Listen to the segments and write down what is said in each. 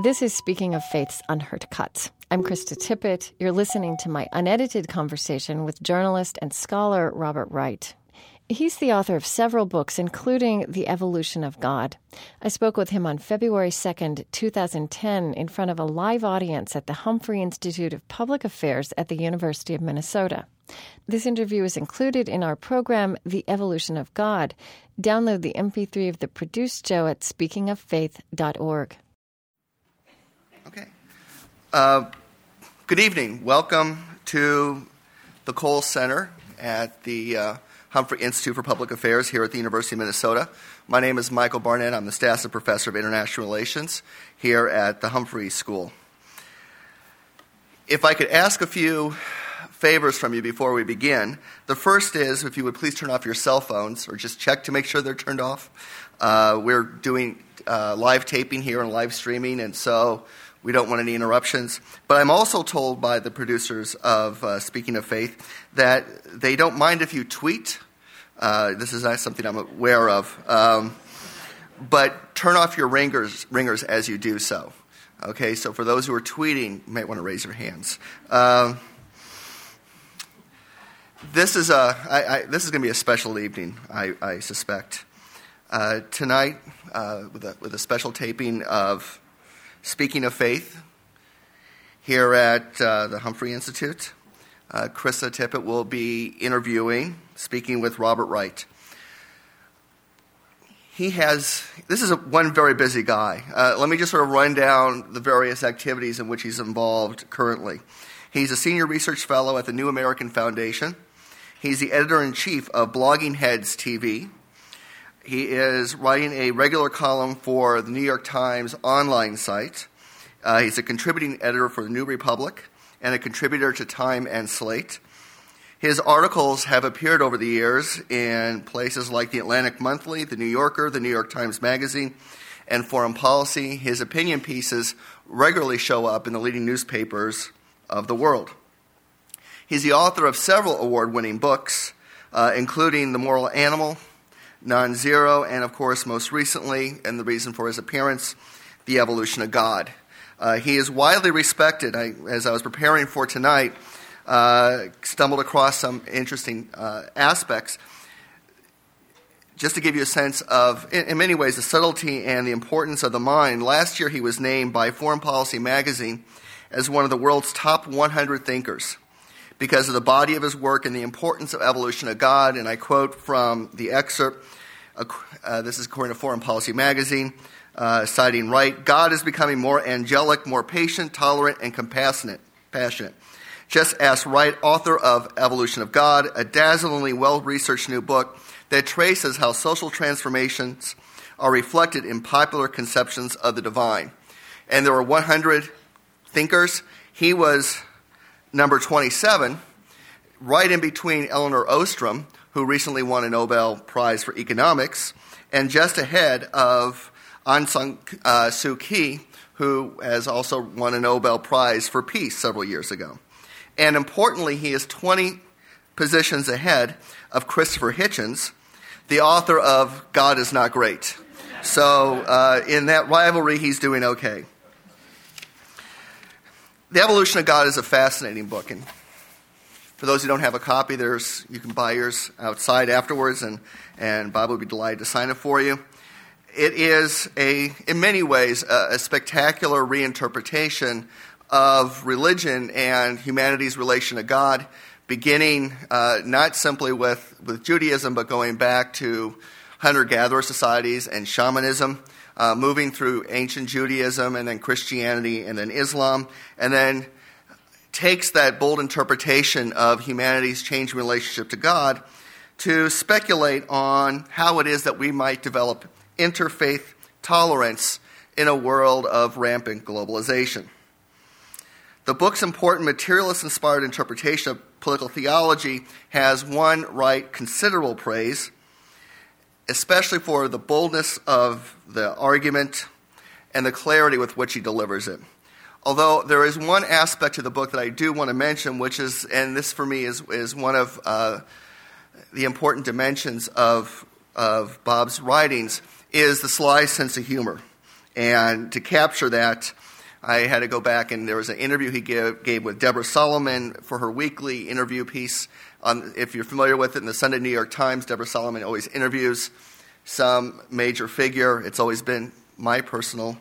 This is Speaking of Faith's Unheard Cuts. I'm Krista Tippett. You're listening to my unedited conversation with journalist and scholar Robert Wright. He's the author of several books, including The Evolution of God. I spoke with him on February 2nd, 2010, in front of a live audience at the Humphrey Institute of Public Affairs at the University of Minnesota. This interview is included in our program, The Evolution of God. Download the MP3 of the produced show at speakingoffaith.org. Uh, good evening. Welcome to the Cole Center at the uh, Humphrey Institute for Public Affairs here at the University of Minnesota. My name is Michael Barnett. I'm the Stassen Professor of International Relations here at the Humphrey School. If I could ask a few favors from you before we begin. The first is if you would please turn off your cell phones or just check to make sure they're turned off. Uh, we're doing uh, live taping here and live streaming, and so we don't want any interruptions. But I'm also told by the producers of uh, Speaking of Faith that they don't mind if you tweet. Uh, this is not something I'm aware of. Um, but turn off your ringers, ringers as you do so. Okay, so for those who are tweeting, you might want to raise your hands. Um, this is, a, I, I, this is going to be a special evening, I, I suspect. Uh, tonight, uh, with, a, with a special taping of Speaking of Faith here at uh, the Humphrey Institute, uh, Krista Tippett will be interviewing, speaking with Robert Wright. He has, this is a, one very busy guy. Uh, let me just sort of run down the various activities in which he's involved currently. He's a senior research fellow at the New American Foundation. He's the editor in chief of Blogging Heads TV. He is writing a regular column for the New York Times online site. Uh, he's a contributing editor for the New Republic and a contributor to Time and Slate. His articles have appeared over the years in places like the Atlantic Monthly, the New Yorker, the New York Times Magazine, and Foreign Policy. His opinion pieces regularly show up in the leading newspapers of the world. He's the author of several award winning books, uh, including The Moral Animal, Non Zero, and of course, most recently, and the reason for his appearance, The Evolution of God. Uh, he is widely respected. I, as I was preparing for tonight, uh, stumbled across some interesting uh, aspects. Just to give you a sense of, in, in many ways, the subtlety and the importance of the mind, last year he was named by Foreign Policy magazine as one of the world's top 100 thinkers because of the body of his work and the importance of evolution of God. And I quote from the excerpt. Uh, this is according to Foreign Policy magazine, uh, citing Wright God is becoming more angelic, more patient, tolerant, and compassionate. Passionate. Just as Wright, author of Evolution of God, a dazzlingly well researched new book that traces how social transformations are reflected in popular conceptions of the divine. And there were 100 thinkers. He was number 27, right in between Elinor Ostrom, who recently won a Nobel Prize for Economics, and just ahead of Aung San uh, Suu Kyi, who has also won a Nobel Prize for Peace several years ago. And importantly, he is 20 positions ahead of Christopher Hitchens, the author of God is Not Great. So, uh, in that rivalry, he's doing okay. The Evolution of God is a fascinating book, and for those who don't have a copy, there's you can buy yours outside afterwards, and, and Bob would be delighted to sign it for you. It is a, in many ways, a, a spectacular reinterpretation of religion and humanity's relation to God, beginning uh, not simply with, with Judaism, but going back to hunter gatherer societies and shamanism uh, moving through ancient Judaism and then Christianity and then Islam, and then takes that bold interpretation of humanity's changing relationship to God to speculate on how it is that we might develop interfaith tolerance in a world of rampant globalization. The book's important materialist inspired interpretation of political theology has won Wright considerable praise especially for the boldness of the argument and the clarity with which he delivers it. Although there is one aspect of the book that I do want to mention, which is, and this for me is, is one of uh, the important dimensions of, of Bob's writings, is the sly sense of humor. And to capture that, I had to go back, and there was an interview he gave, gave with Deborah Solomon for her weekly interview piece. On, if you're familiar with it, in the Sunday New York Times, Deborah Solomon always interviews some major figure. It's always been my personal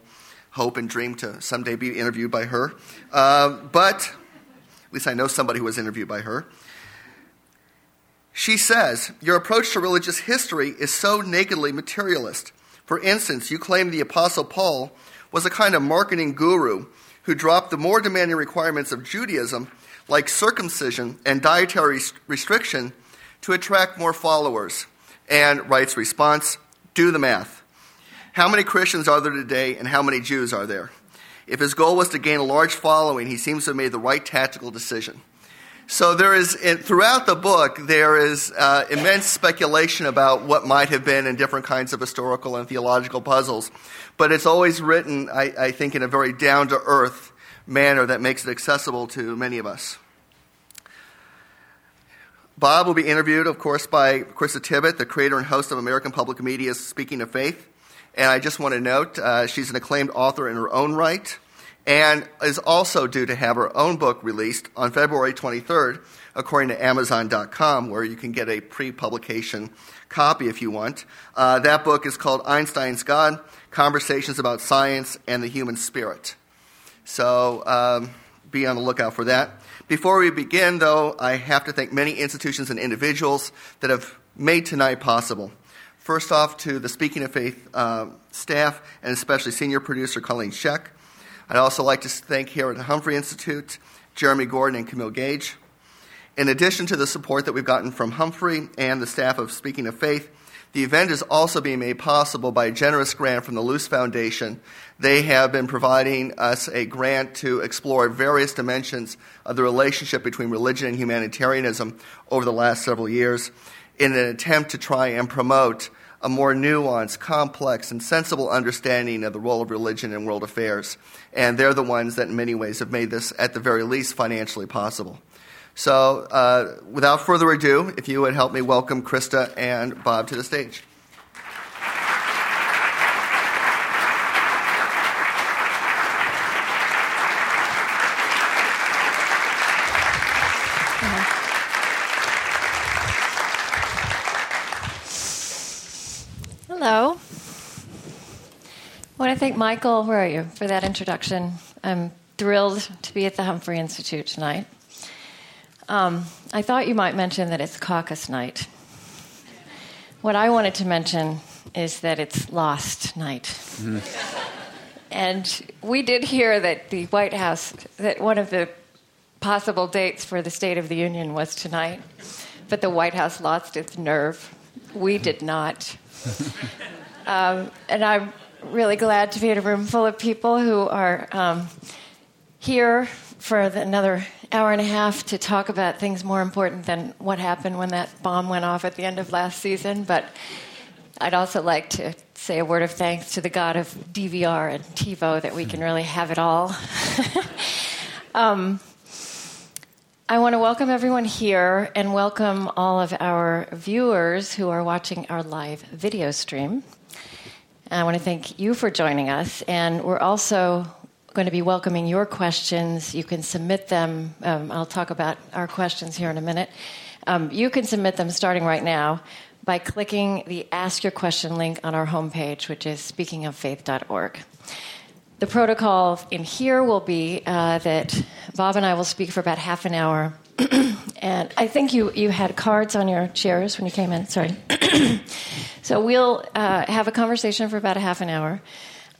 hope and dream to someday be interviewed by her. Uh, but at least I know somebody who was interviewed by her. She says, Your approach to religious history is so nakedly materialist. For instance, you claim the Apostle Paul was a kind of marketing guru who dropped the more demanding requirements of Judaism, like circumcision and dietary restriction, to attract more followers. And Wright's response do the math. How many Christians are there today, and how many Jews are there? If his goal was to gain a large following, he seems to have made the right tactical decision. So there is, throughout the book, there is uh, immense speculation about what might have been in different kinds of historical and theological puzzles. But it's always written, I, I think, in a very down to earth manner that makes it accessible to many of us. Bob will be interviewed, of course, by Krista Tippett, the creator and host of American Public Media's Speaking of Faith. And I just want to note uh, she's an acclaimed author in her own right and is also due to have her own book released on February 23rd, according to Amazon.com, where you can get a pre publication copy if you want. Uh, that book is called Einstein's God Conversations about Science and the Human Spirit. So um, be on the lookout for that. Before we begin, though, I have to thank many institutions and individuals that have made tonight possible. First off, to the Speaking of Faith uh, staff, and especially senior producer Colleen Scheck, I'd also like to thank here at the Humphrey Institute Jeremy Gordon and Camille Gage. In addition to the support that we've gotten from Humphrey and the staff of Speaking of Faith, the event is also being made possible by a generous grant from the Luce Foundation. They have been providing us a grant to explore various dimensions of the relationship between religion and humanitarianism over the last several years in an attempt to try and promote a more nuanced, complex, and sensible understanding of the role of religion in world affairs. And they're the ones that, in many ways, have made this, at the very least, financially possible. So, uh, without further ado, if you would help me welcome Krista and Bob to the stage. Hello. I want to thank Michael, where are you, for that introduction. I'm thrilled to be at the Humphrey Institute tonight. Um, I thought you might mention that it's caucus night. What I wanted to mention is that it's lost night. Mm. and we did hear that the White House, that one of the possible dates for the State of the Union was tonight, but the White House lost its nerve. We did not. um, and I'm really glad to be in a room full of people who are um, here for the, another hour and a half to talk about things more important than what happened when that bomb went off at the end of last season. But I'd also like to say a word of thanks to the God of DVR and TiVo that we can really have it all. um, I want to welcome everyone here and welcome all of our viewers who are watching our live video stream. I want to thank you for joining us. And we're also going to be welcoming your questions. You can submit them. Um, I'll talk about our questions here in a minute. Um, you can submit them starting right now by clicking the Ask Your Question link on our homepage, which is speakingoffaith.org. The protocol in here will be uh, that Bob and I will speak for about half an hour. and I think you, you had cards on your chairs when you came in. Sorry. so we'll uh, have a conversation for about a half an hour.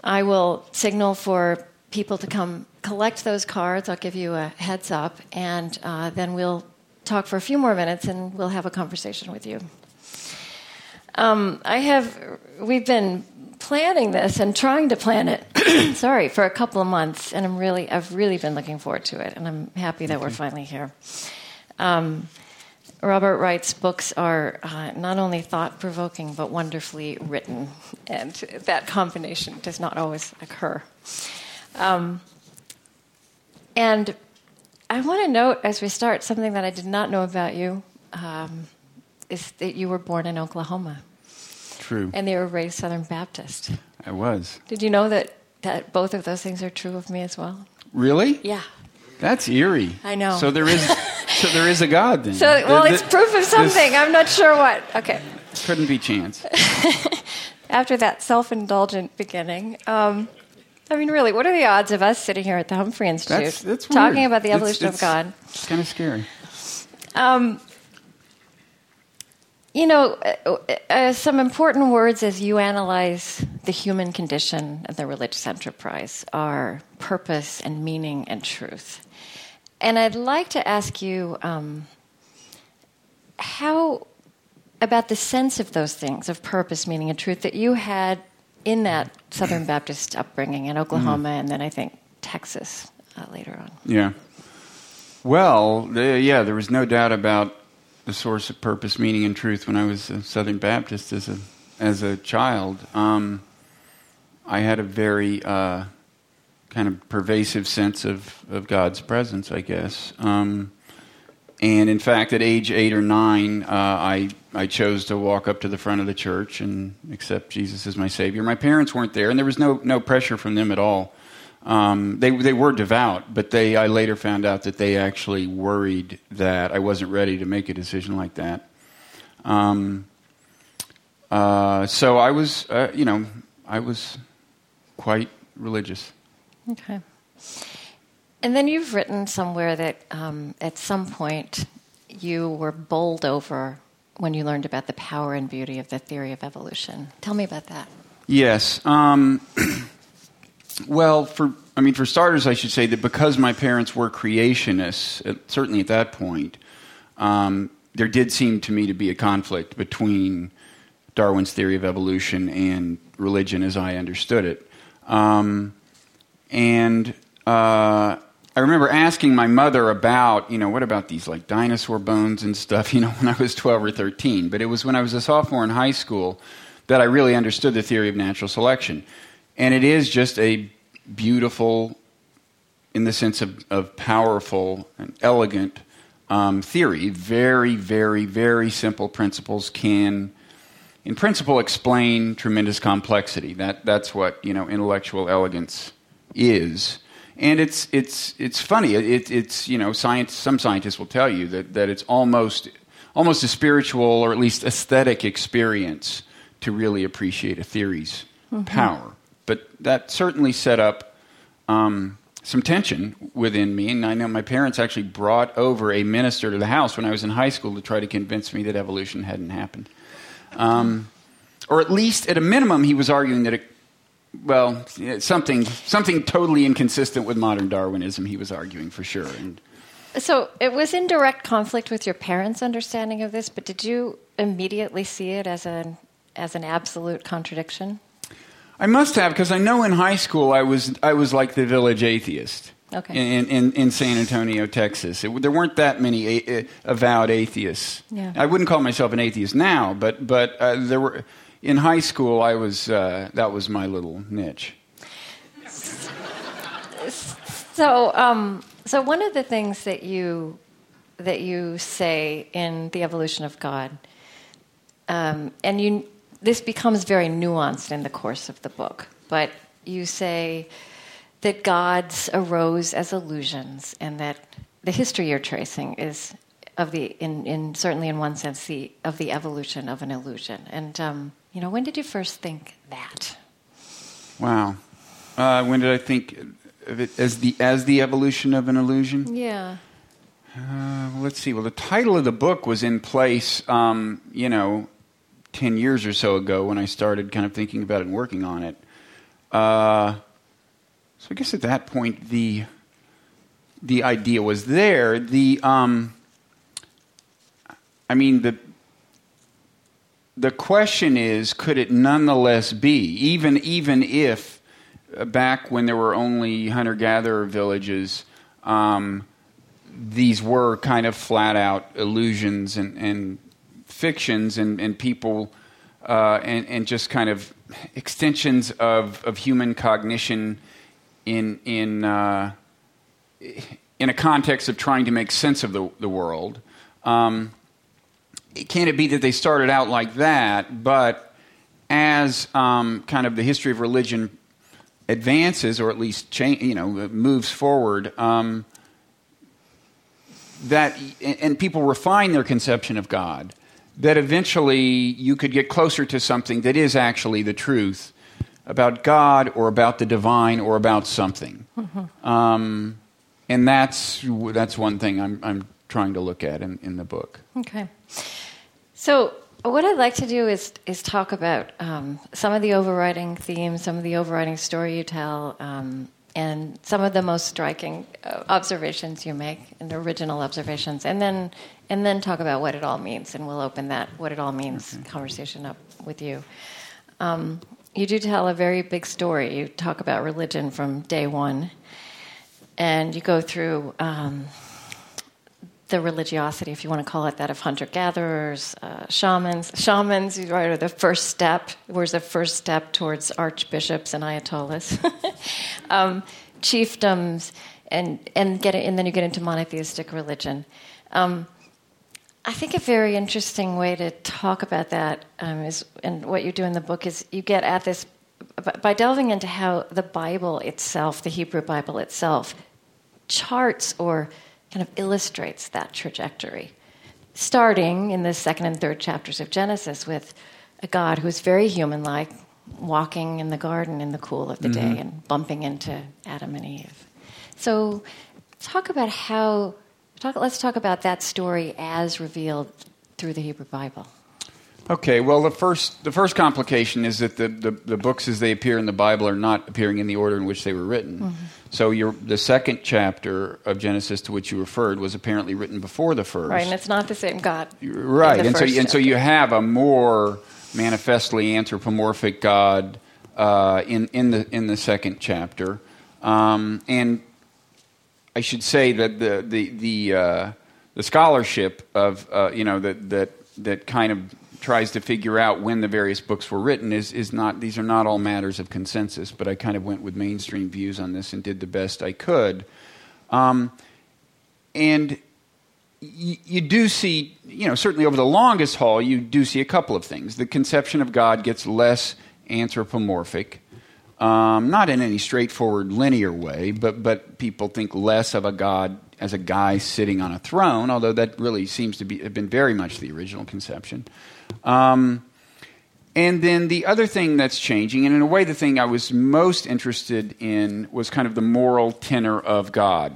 I will signal for people to come collect those cards. I'll give you a heads up, and uh, then we'll talk for a few more minutes and we'll have a conversation with you. Um, I have, we've been planning this and trying to plan it, sorry, for a couple of months, and I'm really, I've really been looking forward to it, and I'm happy that we're finally here. Um, Robert Wright's books are uh, not only thought provoking, but wonderfully written, and that combination does not always occur. Um, and I want to note as we start something that I did not know about you um, is that you were born in Oklahoma. True. And they were raised Southern Baptist. I was. Did you know that that both of those things are true of me as well. Really? Yeah. That's eerie. I know. So there is, so there is a God then. So, well, Th- it's proof of this something. I'm not sure what. Okay. Couldn't be chance. After that self indulgent beginning, um, I mean, really, what are the odds of us sitting here at the Humphrey Institute That's that's talking about the It's- evolution it's- of God? It's kind of scary. Um, you know, uh, uh, some important words as you analyze the human condition and the religious enterprise are purpose and meaning and truth. And I'd like to ask you um, how about the sense of those things, of purpose, meaning, and truth, that you had in that Southern Baptist upbringing in Oklahoma and then I think Texas uh, later on. Yeah. Well, the, yeah, there was no doubt about the source of purpose, meaning, and truth when I was a Southern Baptist as a as a child. Um, I had a very uh, kind of pervasive sense of, of God's presence, I guess. Um, and in fact, at age eight or nine, uh, I I chose to walk up to the front of the church and accept Jesus as my Savior. My parents weren't there, and there was no no pressure from them at all. Um, they they were devout, but they I later found out that they actually worried that I wasn't ready to make a decision like that. Um, uh, so I was, uh, you know, I was quite religious. Okay. And then you've written somewhere that um, at some point you were bowled over when you learned about the power and beauty of the theory of evolution. Tell me about that. Yes. Um, well, for I mean, for starters, I should say that because my parents were creationists, certainly at that point, um, there did seem to me to be a conflict between Darwin's theory of evolution and religion as I understood it. Um, and uh, I remember asking my mother about, you know, what about these like dinosaur bones and stuff, you know, when I was 12 or 13. But it was when I was a sophomore in high school that I really understood the theory of natural selection. And it is just a beautiful, in the sense of, of powerful and elegant um, theory. Very, very, very simple principles can, in principle, explain tremendous complexity. That, that's what, you know, intellectual elegance is. And it's, it's, it's funny. It, it's, you know, science, some scientists will tell you that, that it's almost, almost a spiritual or at least aesthetic experience to really appreciate a theory's power. But that certainly set up um, some tension within me. And I know my parents actually brought over a minister to the house when I was in high school to try to convince me that evolution hadn't happened. Um, or at least, at a minimum, he was arguing that it, well, something, something totally inconsistent with modern Darwinism, he was arguing for sure. And So it was in direct conflict with your parents' understanding of this, but did you immediately see it as an as an absolute contradiction? I must have, because I know in high school I was, I was like the village atheist. Okay. In, in, in San Antonio, Texas. It, there weren't that many a, a, avowed atheists. Yeah. I wouldn't call myself an atheist now, but, but uh, there were, in high school, I was, uh, that was my little niche. So, um, so one of the things that you that you say in the evolution of God, um, and you this becomes very nuanced in the course of the book, but you say that gods arose as illusions, and that the history you're tracing is of the in, in certainly in one sense the of the evolution of an illusion. And um, you know, when did you first think that? Wow. Uh, when did I think of it as the, as the evolution of an illusion? Yeah. Uh, well, let's see. Well, the title of the book was in place, um, you know, 10 years or so ago when I started kind of thinking about it and working on it. Uh, so I guess at that point, the, the idea was there. The, um, I mean, the, the question is could it nonetheless be, even, even if uh, back when there were only hunter gatherer villages, um, these were kind of flat out illusions and, and fictions and, and people uh, and, and just kind of extensions of, of human cognition in, in, uh, in a context of trying to make sense of the, the world. Um, can it be that they started out like that, but as um, kind of the history of religion advances, or at least change, you know, moves forward, um, that and people refine their conception of God, that eventually you could get closer to something that is actually the truth about God or about the divine or about something. Mm-hmm. Um, and that's that's one thing I'm, I'm trying to look at in, in the book. Okay. So what I'd like to do is is talk about um, some of the overriding themes, some of the overriding story you tell, um, and some of the most striking uh, observations you make, and original observations, and then and then talk about what it all means, and we'll open that what it all means okay. conversation up with you. Um, you do tell a very big story. You talk about religion from day one, and you go through um, the religiosity, if you want to call it that, of hunter gatherers, uh, shamans. Shamans, right, are the first step, was the first step towards archbishops and ayatollahs, um, chiefdoms, and and get and then you get into monotheistic religion. Um, I think a very interesting way to talk about that um, is, and what you do in the book is you get at this by delving into how the Bible itself, the Hebrew Bible itself, charts or kind of illustrates that trajectory. Starting in the second and third chapters of Genesis with a God who's very human like, walking in the garden in the cool of the mm-hmm. day and bumping into Adam and Eve. So, talk about how, talk, let's talk about that story as revealed through the Hebrew Bible. Okay, well, the first, the first complication is that the, the, the, books as they appear in the Bible are not appearing in the order in which they were written. Mm-hmm. So your, the second chapter of Genesis to which you referred was apparently written before the first. Right, and it's not the same God. Right, and so, and so you have a more manifestly anthropomorphic God uh, in, in, the, in the second chapter. Um, and I should say that the, the, the, uh, the scholarship of, uh, you know, that, that, that kind of tries to figure out when the various books were written is, is not these are not all matters of consensus but i kind of went with mainstream views on this and did the best i could. Um, and y- you do see you know certainly over the longest haul you do see a couple of things. The conception of god gets less anthropomorphic um, not in any straightforward linear way but but people think less of a god as a guy sitting on a throne although that really seems to be have been very much the original conception um, and then the other thing that's changing, and in a way, the thing I was most interested in was kind of the moral tenor of God.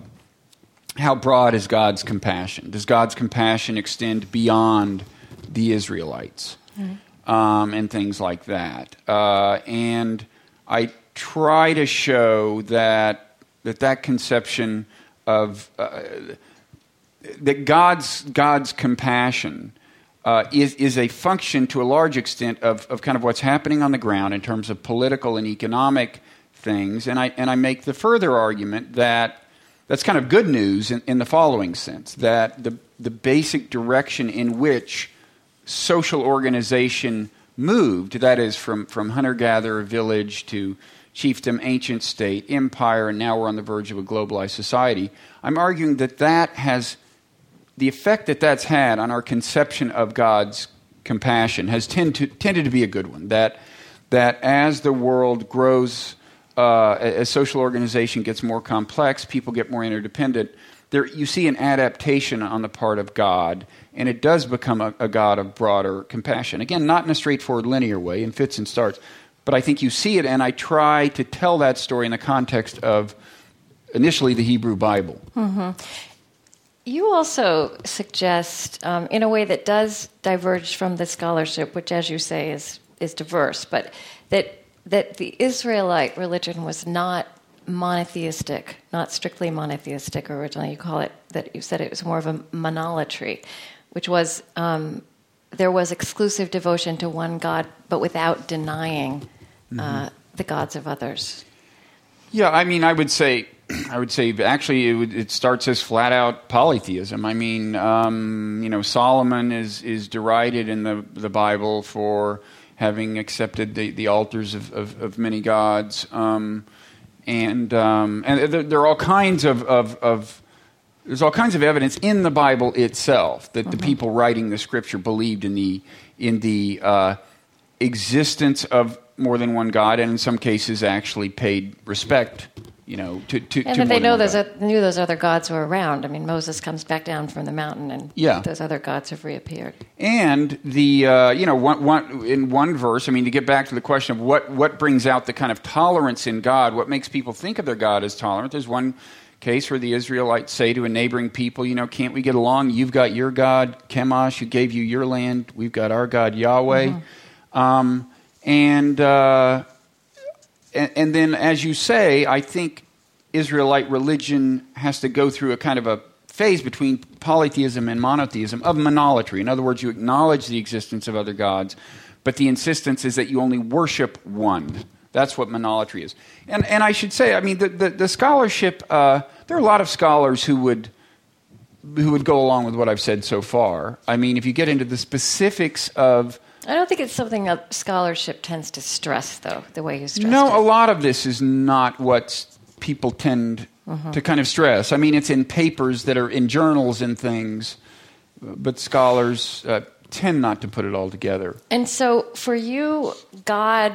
How broad is God's compassion? Does God's compassion extend beyond the Israelites? Mm-hmm. Um, and things like that. Uh, and I try to show that that, that conception of uh, that God's God's compassion uh, is, is a function to a large extent of, of kind of what's happening on the ground in terms of political and economic things. And I, and I make the further argument that that's kind of good news in, in the following sense that the, the basic direction in which social organization moved, that is, from, from hunter gatherer village to chiefdom, ancient state, empire, and now we're on the verge of a globalized society. I'm arguing that that has the effect that that's had on our conception of God's compassion has tend to, tended to be a good one. That, that as the world grows, uh, as social organization gets more complex, people get more interdependent, there, you see an adaptation on the part of God, and it does become a, a God of broader compassion. Again, not in a straightforward linear way, in fits and starts, but I think you see it, and I try to tell that story in the context of initially the Hebrew Bible. Mm-hmm. You also suggest, um, in a way that does diverge from the scholarship, which, as you say, is is diverse, but that that the Israelite religion was not monotheistic, not strictly monotheistic originally. You call it that you said it was more of a monolatry, which was um, there was exclusive devotion to one God, but without denying uh, mm-hmm. the gods of others. Yeah, I mean, I would say I would say actually it, would, it, starts as flat out polytheism. I mean, um, you know, Solomon is is derided in the the Bible for having accepted the, the altars of, of, of many gods, um, and um, and there, there, are all kinds of, of, of, there's all kinds of evidence in the Bible itself that mm-hmm. the people writing the scripture believed in the in the uh, existence of more than one God, and in some cases actually paid respect. You know, to, to and to they know those o- knew those other gods were around. I mean, Moses comes back down from the mountain, and Yeah. those other gods have reappeared. And the uh, you know one, one, in one verse, I mean, to get back to the question of what what brings out the kind of tolerance in God, what makes people think of their God as tolerant? There's one case where the Israelites say to a neighboring people, you know, can't we get along? You've got your God, Chemosh, who gave you your land. We've got our God, Yahweh. Um, and, uh, and and then, as you say, I think Israelite religion has to go through a kind of a phase between polytheism and monotheism of monolatry. In other words, you acknowledge the existence of other gods, but the insistence is that you only worship one. That's what monolatry is. And, and I should say, I mean, the, the, the scholarship, uh, there are a lot of scholars who would, who would go along with what I've said so far. I mean, if you get into the specifics of I don't think it's something that scholarship tends to stress, though, the way you stress No, it. a lot of this is not what people tend to kind of stress. I mean, it's in papers that are in journals and things, but scholars uh, tend not to put it all together. And so for you, God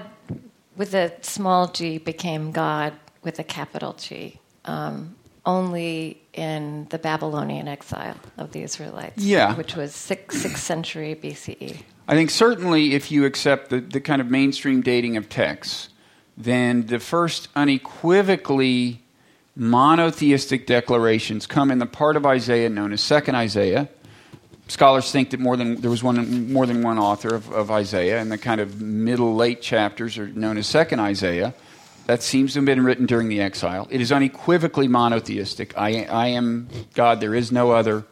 with a small g became God with a capital G, um, only in the Babylonian exile of the Israelites, Yeah. which was 6th, 6th century. BCE. I think certainly if you accept the, the kind of mainstream dating of texts, then the first unequivocally monotheistic declarations come in the part of Isaiah known as Second Isaiah. Scholars think that more than there was one more than one author of, of Isaiah, and the kind of middle late chapters are known as Second Isaiah. That seems to have been written during the exile. It is unequivocally monotheistic. I, I am God. There is no other.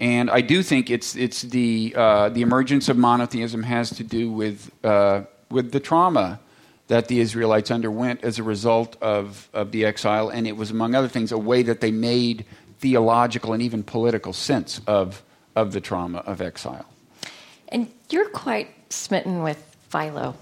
And I do think it's it's the uh, the emergence of monotheism has to do with uh, with the trauma that the Israelites underwent as a result of, of the exile, and it was among other things a way that they made theological and even political sense of of the trauma of exile. And you're quite smitten with Philo.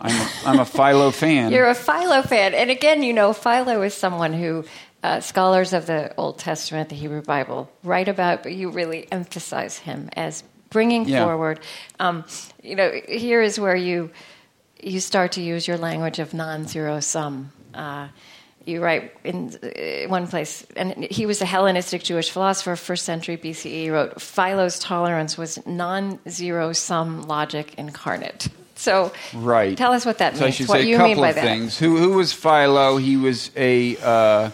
I'm a, I'm a Philo fan. You're a Philo fan. And again, you know, Philo is someone who uh, scholars of the Old Testament, the Hebrew Bible, write about, but you really emphasize him as bringing Yeah. forward. Um, you know, here is where you you start to use your language of non-zero sum. Uh, you write in uh, one place, and he was a Hellenistic Jewish philosopher, first century BCE. He wrote, Philo's tolerance was non-zero sum logic incarnate. So, Right. tell us what that So I means. should what say you a couple mean by of that? things. Who, who was Philo? He was a, uh,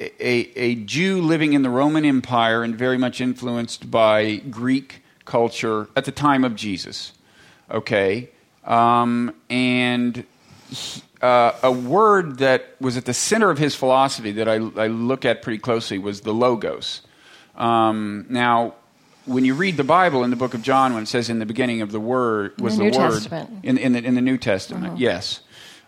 a a Jew living in the Roman Empire and very much influenced by Greek culture at the time of Jesus. Okay, um, and he- uh, a word that was at the center of his philosophy that I, I look at pretty closely was the logos. Um, now, when you read the Bible in the book of John, when it says in the beginning of the word was the the, word Testament. in, in, the, in the New Testament, yes.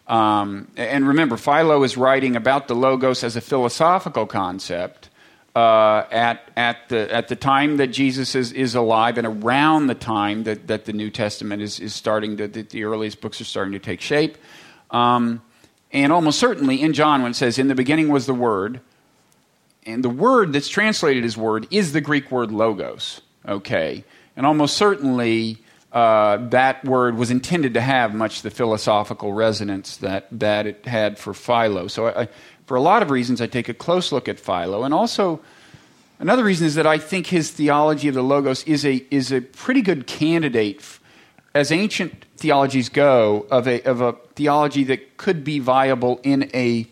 Um, and remember, Philo is writing about the logos as a philosophical concept uh, at, at, the, at the time that Jesus is, is alive and around the time that, that the New Testament is, is starting to, that the earliest books are starting to take shape. Um, and almost certainly in John, when it says, In the beginning was the Word, and the word that's translated as word is the Greek word logos. Okay, and almost certainly uh, that word was intended to have much the philosophical resonance that that it had for Philo. So, I, I, for a lot of reasons, I take a close look at Philo, and also another reason is that I think his theology of the logos is a is a pretty good candidate. f- as ancient theologies go, of a, of a theology that could be viable in a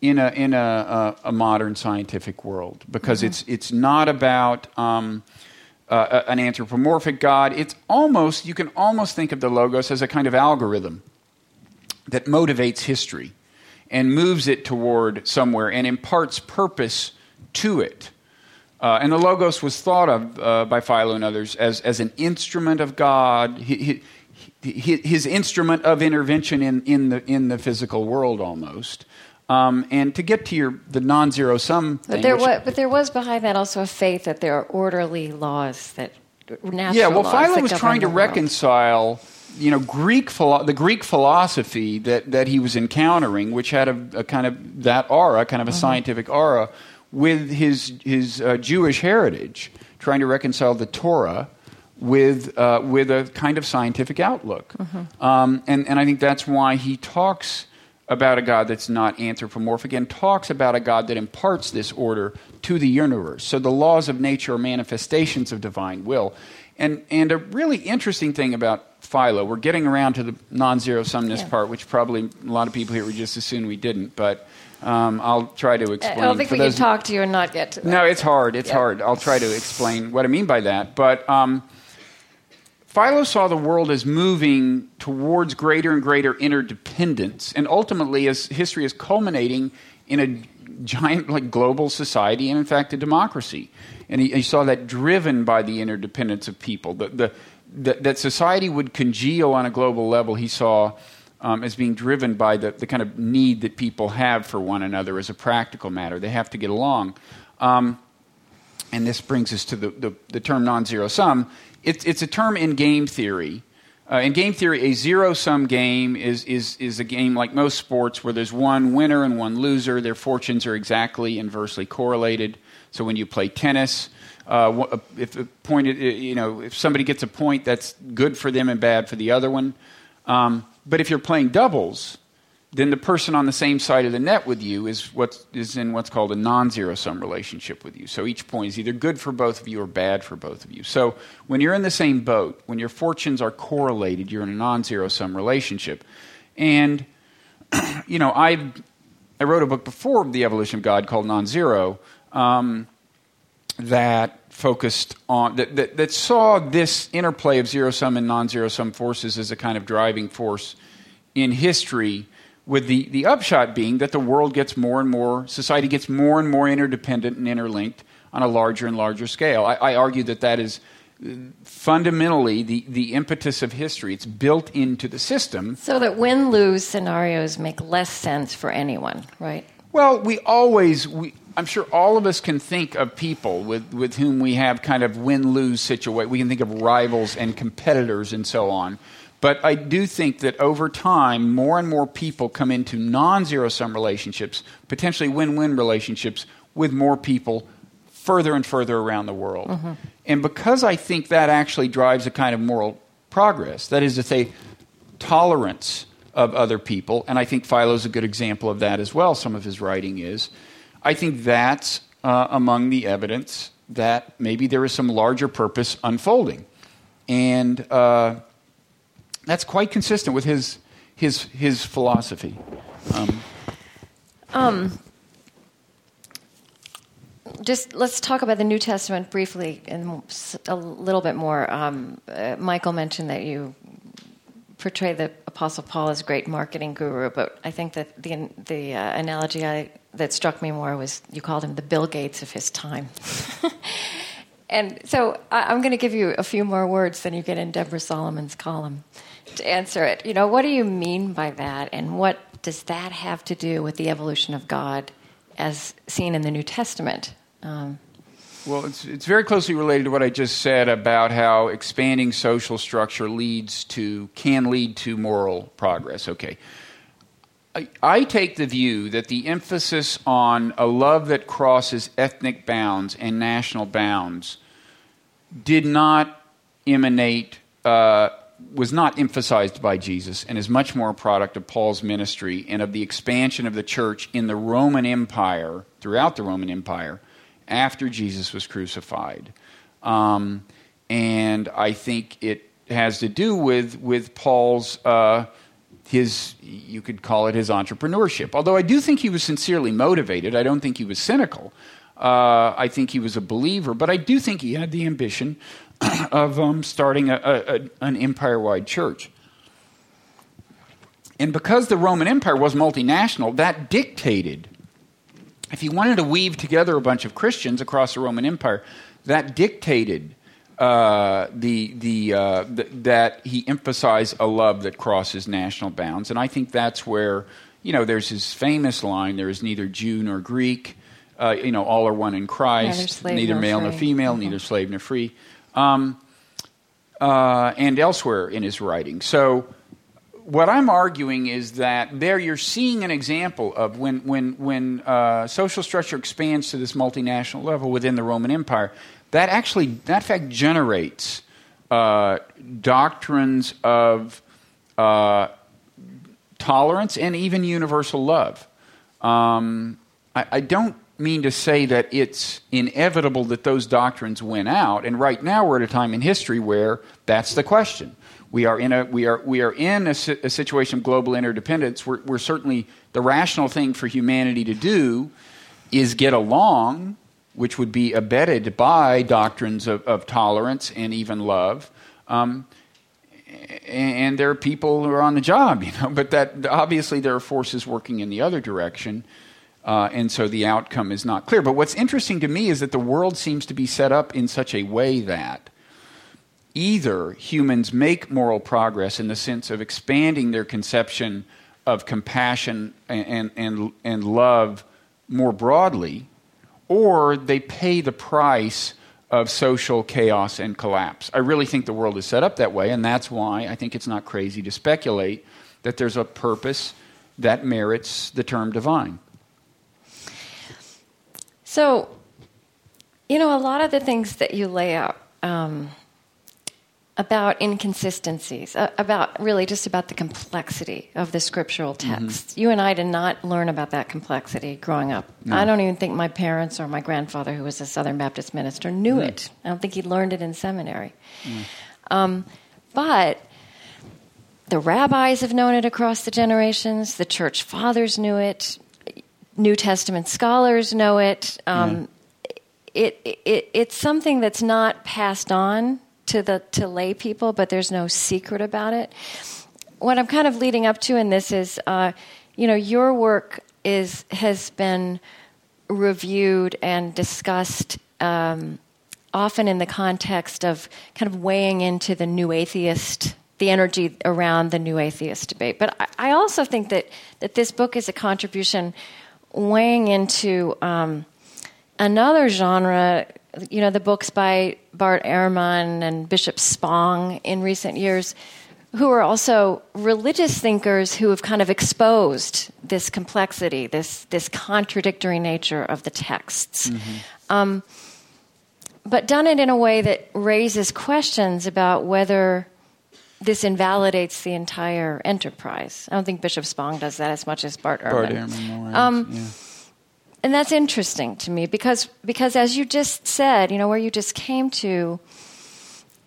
in a in a, a, a modern scientific world because it's it's not about um, uh, an anthropomorphic God. It's almost you can almost think of the logos as a kind of algorithm that motivates history and moves it toward somewhere and imparts purpose to it. Uh, and the Logos was thought of uh, by Philo and others as, as an instrument of God, his, his instrument of intervention in, in, the, in the physical world almost. Um, and to get to your the non-zero sum thing, But there, which- was, but there was behind that also a faith that there are orderly laws that natural yeah, well, Philo was trying to reconcile, you know, Greek philo- the Greek philosophy that, that he was encountering, which had a, a kind of that aura, kind of Mm-hmm. a scientific aura, with his his uh, Jewish heritage, trying to reconcile the Torah with, uh, with a kind of scientific outlook. Mm-hmm. Um, and, and I think that's why he talks about a God that's not anthropomorphic and talks about a God that imparts this order to the universe. So the laws of nature are manifestations of divine will. And, and a really interesting thing about Philo, we're getting around to the non zero sumness yeah. part, which probably a lot of people here would just assume we didn't. But um, I'll try to explain. I don't think we can talk to you and not get to that. No, it's hard. It's yeah. hard. I'll try to explain what I mean by that. But um, Philo saw the world as moving towards greater and greater interdependence, and ultimately, as history is culminating in a giant, like global society, and in fact, a democracy. And he, he saw that driven by the interdependence of people, the, the, the, that society would congeal on a global level. He saw um, as being driven by the, the kind of need that people have for one another as a practical matter. They have to get along. Um, and this brings us to the, the, the term non zero sum it's, it's a term in game theory. Uh, in game theory, a zero sum game is, is, is a game like most sports where there's one winner and one loser. Their fortunes are exactly inversely correlated. So when you play tennis, uh, if a point, you know, if somebody gets a point, that's good for them and bad for the other one. Um, but if you're playing doubles, then the person on the same side of the net with you is what is in what's called a non-zero sum relationship with you. So each point is either good for both of you or bad for both of you. So when you're in the same boat, when your fortunes are correlated, you're in a non-zero sum relationship. And you know, I I wrote a book before the evolution of God called Non-Zero um, that focused on that, that that saw this interplay of zero sum and non-zero sum forces as a kind of driving force in history with the, the upshot being that the world gets more and more, society gets more and more interdependent and interlinked on a larger and larger scale. I, I argue that that is fundamentally the, the impetus of history. It's built into the system. So that win lose scenarios make less sense for anyone, right? Well, we always, we, I'm sure all of us can think of people with, with whom we have kind of win lose situation. We can think of rivals and competitors and so on. But I do think that over time, more and more people come into non zero sum relationships, potentially win win relationships with more people further and further around the world. Mm-hmm. And because I think that actually drives a kind of moral progress, that is to say, tolerance of other people, and I think Philo's a good example of that as well, some of his writing is. I think that's uh, among the evidence that maybe there is some larger purpose unfolding. And. Uh, that's quite consistent with his his his philosophy. Um, um, just let's talk about the New Testament briefly and a little bit more. Um, uh, Michael mentioned that you portray the Apostle Paul as a great marketing guru, but I think that the the uh, analogy I, that struck me more was you called him the Bill Gates of his time. and so I, am going to give you a few more words than you get in Deborah Solomon's column answer it. You know, what do you mean by that, and what does that have to do with the evolution of God as seen in the New Testament? Um, well, it's, it's very closely related to what I just said about how expanding social structure leads to, can lead to moral progress. Okay. I, I take the view that the emphasis on a love that crosses ethnic bounds and national bounds did not emanate uh, was not emphasized by Jesus and is much more a product of Paul's ministry and of the expansion of the church in the Roman Empire, throughout the Roman Empire, after Jesus was crucified. Um, and I think it has to do with, with Paul's, uh, his, you could call it his entrepreneurship. Although I do think he was sincerely motivated, I don't think he was cynical. Uh, I think he was a believer, but I do think he had the ambition of um, starting a, a, an empire wide church. And because the Roman Empire was multinational, that dictated, if he wanted to weave together a bunch of Christians across the Roman Empire, that dictated uh, the, the, uh, the, that he emphasized a love that crosses national bounds. And I think that's where, you know, there's his famous line there is neither Jew nor Greek, uh, you know, all are one in Christ, neither male nor female, mm-hmm. neither slave nor free um, uh, and elsewhere in his writing. So, what I'm arguing is that there you're seeing an example of when, when, when uh, social structure expands to this multinational level within the Roman Empire, that actually, that fact generates uh, doctrines of uh, tolerance and even universal love. Um, I, I, don't mean to say that it's inevitable that those doctrines win out, and right now we're at a time in history where that's the question. We are in a we are we are in a, a situation of global interdependence. We're, we're certainly the rational thing for humanity to do is get along, which would be abetted by doctrines of, of tolerance and even love. Um, and there are people who are on the job, you know, but that obviously there are forces working in the other direction. Uh, and so the outcome is not clear. But what's interesting to me is that the world seems to be set up in such a way that either humans make moral progress in the sense of expanding their conception of compassion and, and, and love more broadly, or they pay the price of social chaos and collapse. I really think the world is set up that way, and that's why I think it's not crazy to speculate that there's a purpose that merits the term divine. So, you know, a lot of the things that you lay out um, about inconsistencies, uh, about really just about the complexity of the scriptural mm-hmm. texts. Mm-hmm. You and I did not learn about that complexity growing up. No. I don't even think my parents or my grandfather, who was a Southern Baptist minister, knew mm. it. I don't think he learned it in seminary. Mm. Um, but the rabbis have known it across the generations, the church fathers knew it, New Testament scholars know it. Um, mm. it, it it's something that's not passed on to the to lay people, but there's no secret about it. What I'm kind of leading up to in this is, uh, you know, your work is has been reviewed and discussed um, often in the context of kind of weighing into the new atheist the energy around the new atheist debate. But I, I also think that, that this book is a contribution weighing into um, another genre you know, the books by Bart Ehrman and Bishop Spong in recent years, who are also religious thinkers who have kind of exposed this complexity, this, this contradictory nature of the texts. Mm-hmm. Um, but done it in a way that raises questions about whether this invalidates the entire enterprise. I don't think Bishop Spong does that as much as Bart Ehrman. Bart Ehrman um, yeah and that's interesting to me because because as you just said, you know, where you just came to,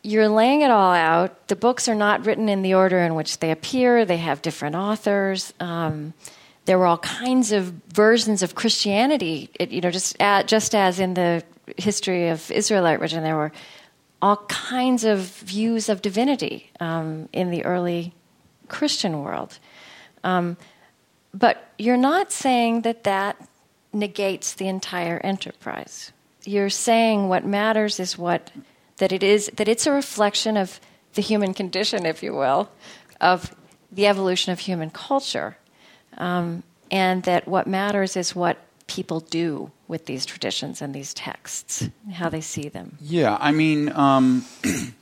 you're laying it all out. The books are not written in the order in which they appear. They have different authors. Um, there were all kinds of versions of Christianity. It, you know, just at, just as in the history of Israelite religion, there were all kinds of views of divinity um, in the early Christian world. Um, but you're not saying that that negates the entire enterprise. You're saying what matters is what that it is that it's a reflection of the human condition, if you will, of the evolution of human culture, um, and that what matters is what people do with these traditions and these texts, how they see them. Yeah, I mean. Um,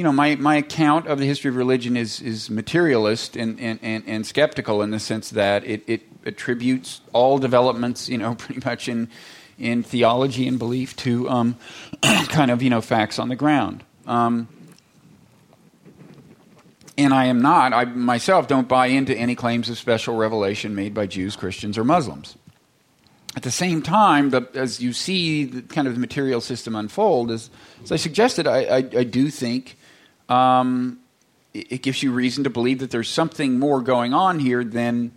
you know, my, my account of the history of religion is, is materialist and, and, and, and skeptical in the sense that it, it attributes all developments, you know, pretty much in, in theology and belief to um, kind of, you know, facts on the ground. Um, and I am not, I myself don't buy into any claims of special revelation made by Jews, Christians, or Muslims. At the same time, the, as you see the kind of the material system unfold, as, as I suggested, I, I, I do think um, it, it, gives you reason to believe that there's something more going on here than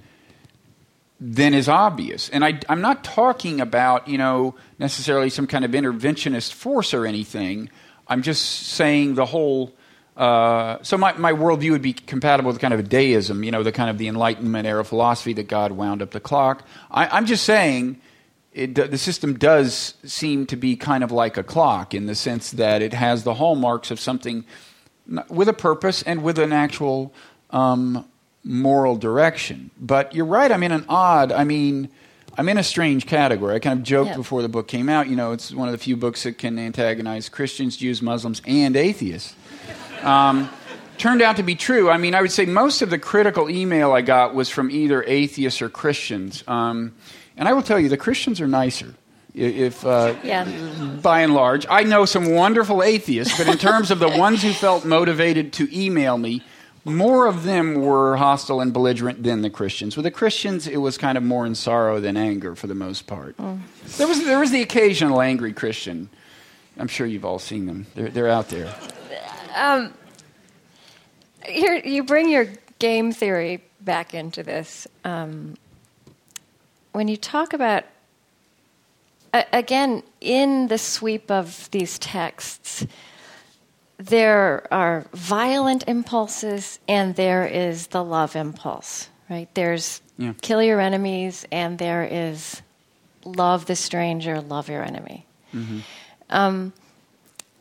than is obvious. And I, I'm not talking about you know necessarily some kind of interventionist force or anything. I'm just saying the whole. Uh, so my, my worldview would be compatible with kind of a deism, you know, the kind of the Enlightenment era philosophy that God wound up the clock. I, am just saying it, the system does seem to be kind of like a clock in the sense that it has the hallmarks of something with a purpose and with an actual um, moral direction. But you're right. I'm in an odd. I mean, I'm in a strange category. I kind of joked yeah. before the book came out. You know, it's one of the few books that can antagonize Christians, Jews, Muslims, and atheists. Um, turned out to be true. I mean, I would say most of the critical email I got was from either atheists or Christians. Um, and I will tell you, the Christians are nicer. If uh, Yeah. by and large, I know some wonderful atheists, but in terms of the ones who felt motivated to email me, more of them were hostile and belligerent than the Christians. With the Christians, it was kind of more in sorrow than anger for the most part. There was there was the occasional angry Christian. I'm sure you've all seen them. They're, they're out there. Here, you bring your game theory back into this. Um, when you talk about, a- again, in the sweep of these texts, there are violent impulses and there is the love impulse, right? There's Yeah. kill your enemies and there is love the stranger, love your enemy. Um,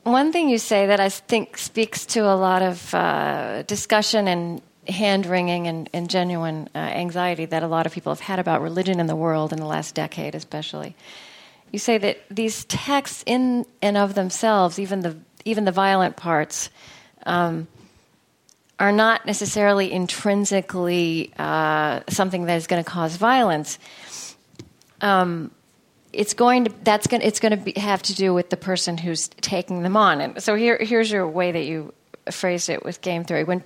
one thing you say that I think speaks to a lot of uh, discussion and hand wringing and, and genuine uh, anxiety that a lot of people have had about religion in the world in the last decade, especially. You say that these texts, in and of themselves, even the even the violent parts, um, are not necessarily intrinsically uh, something that is going to cause violence it's going to that's going it's going to be, have to do with the person who's taking them on. And so here here's your way that you phrased it with game theory. When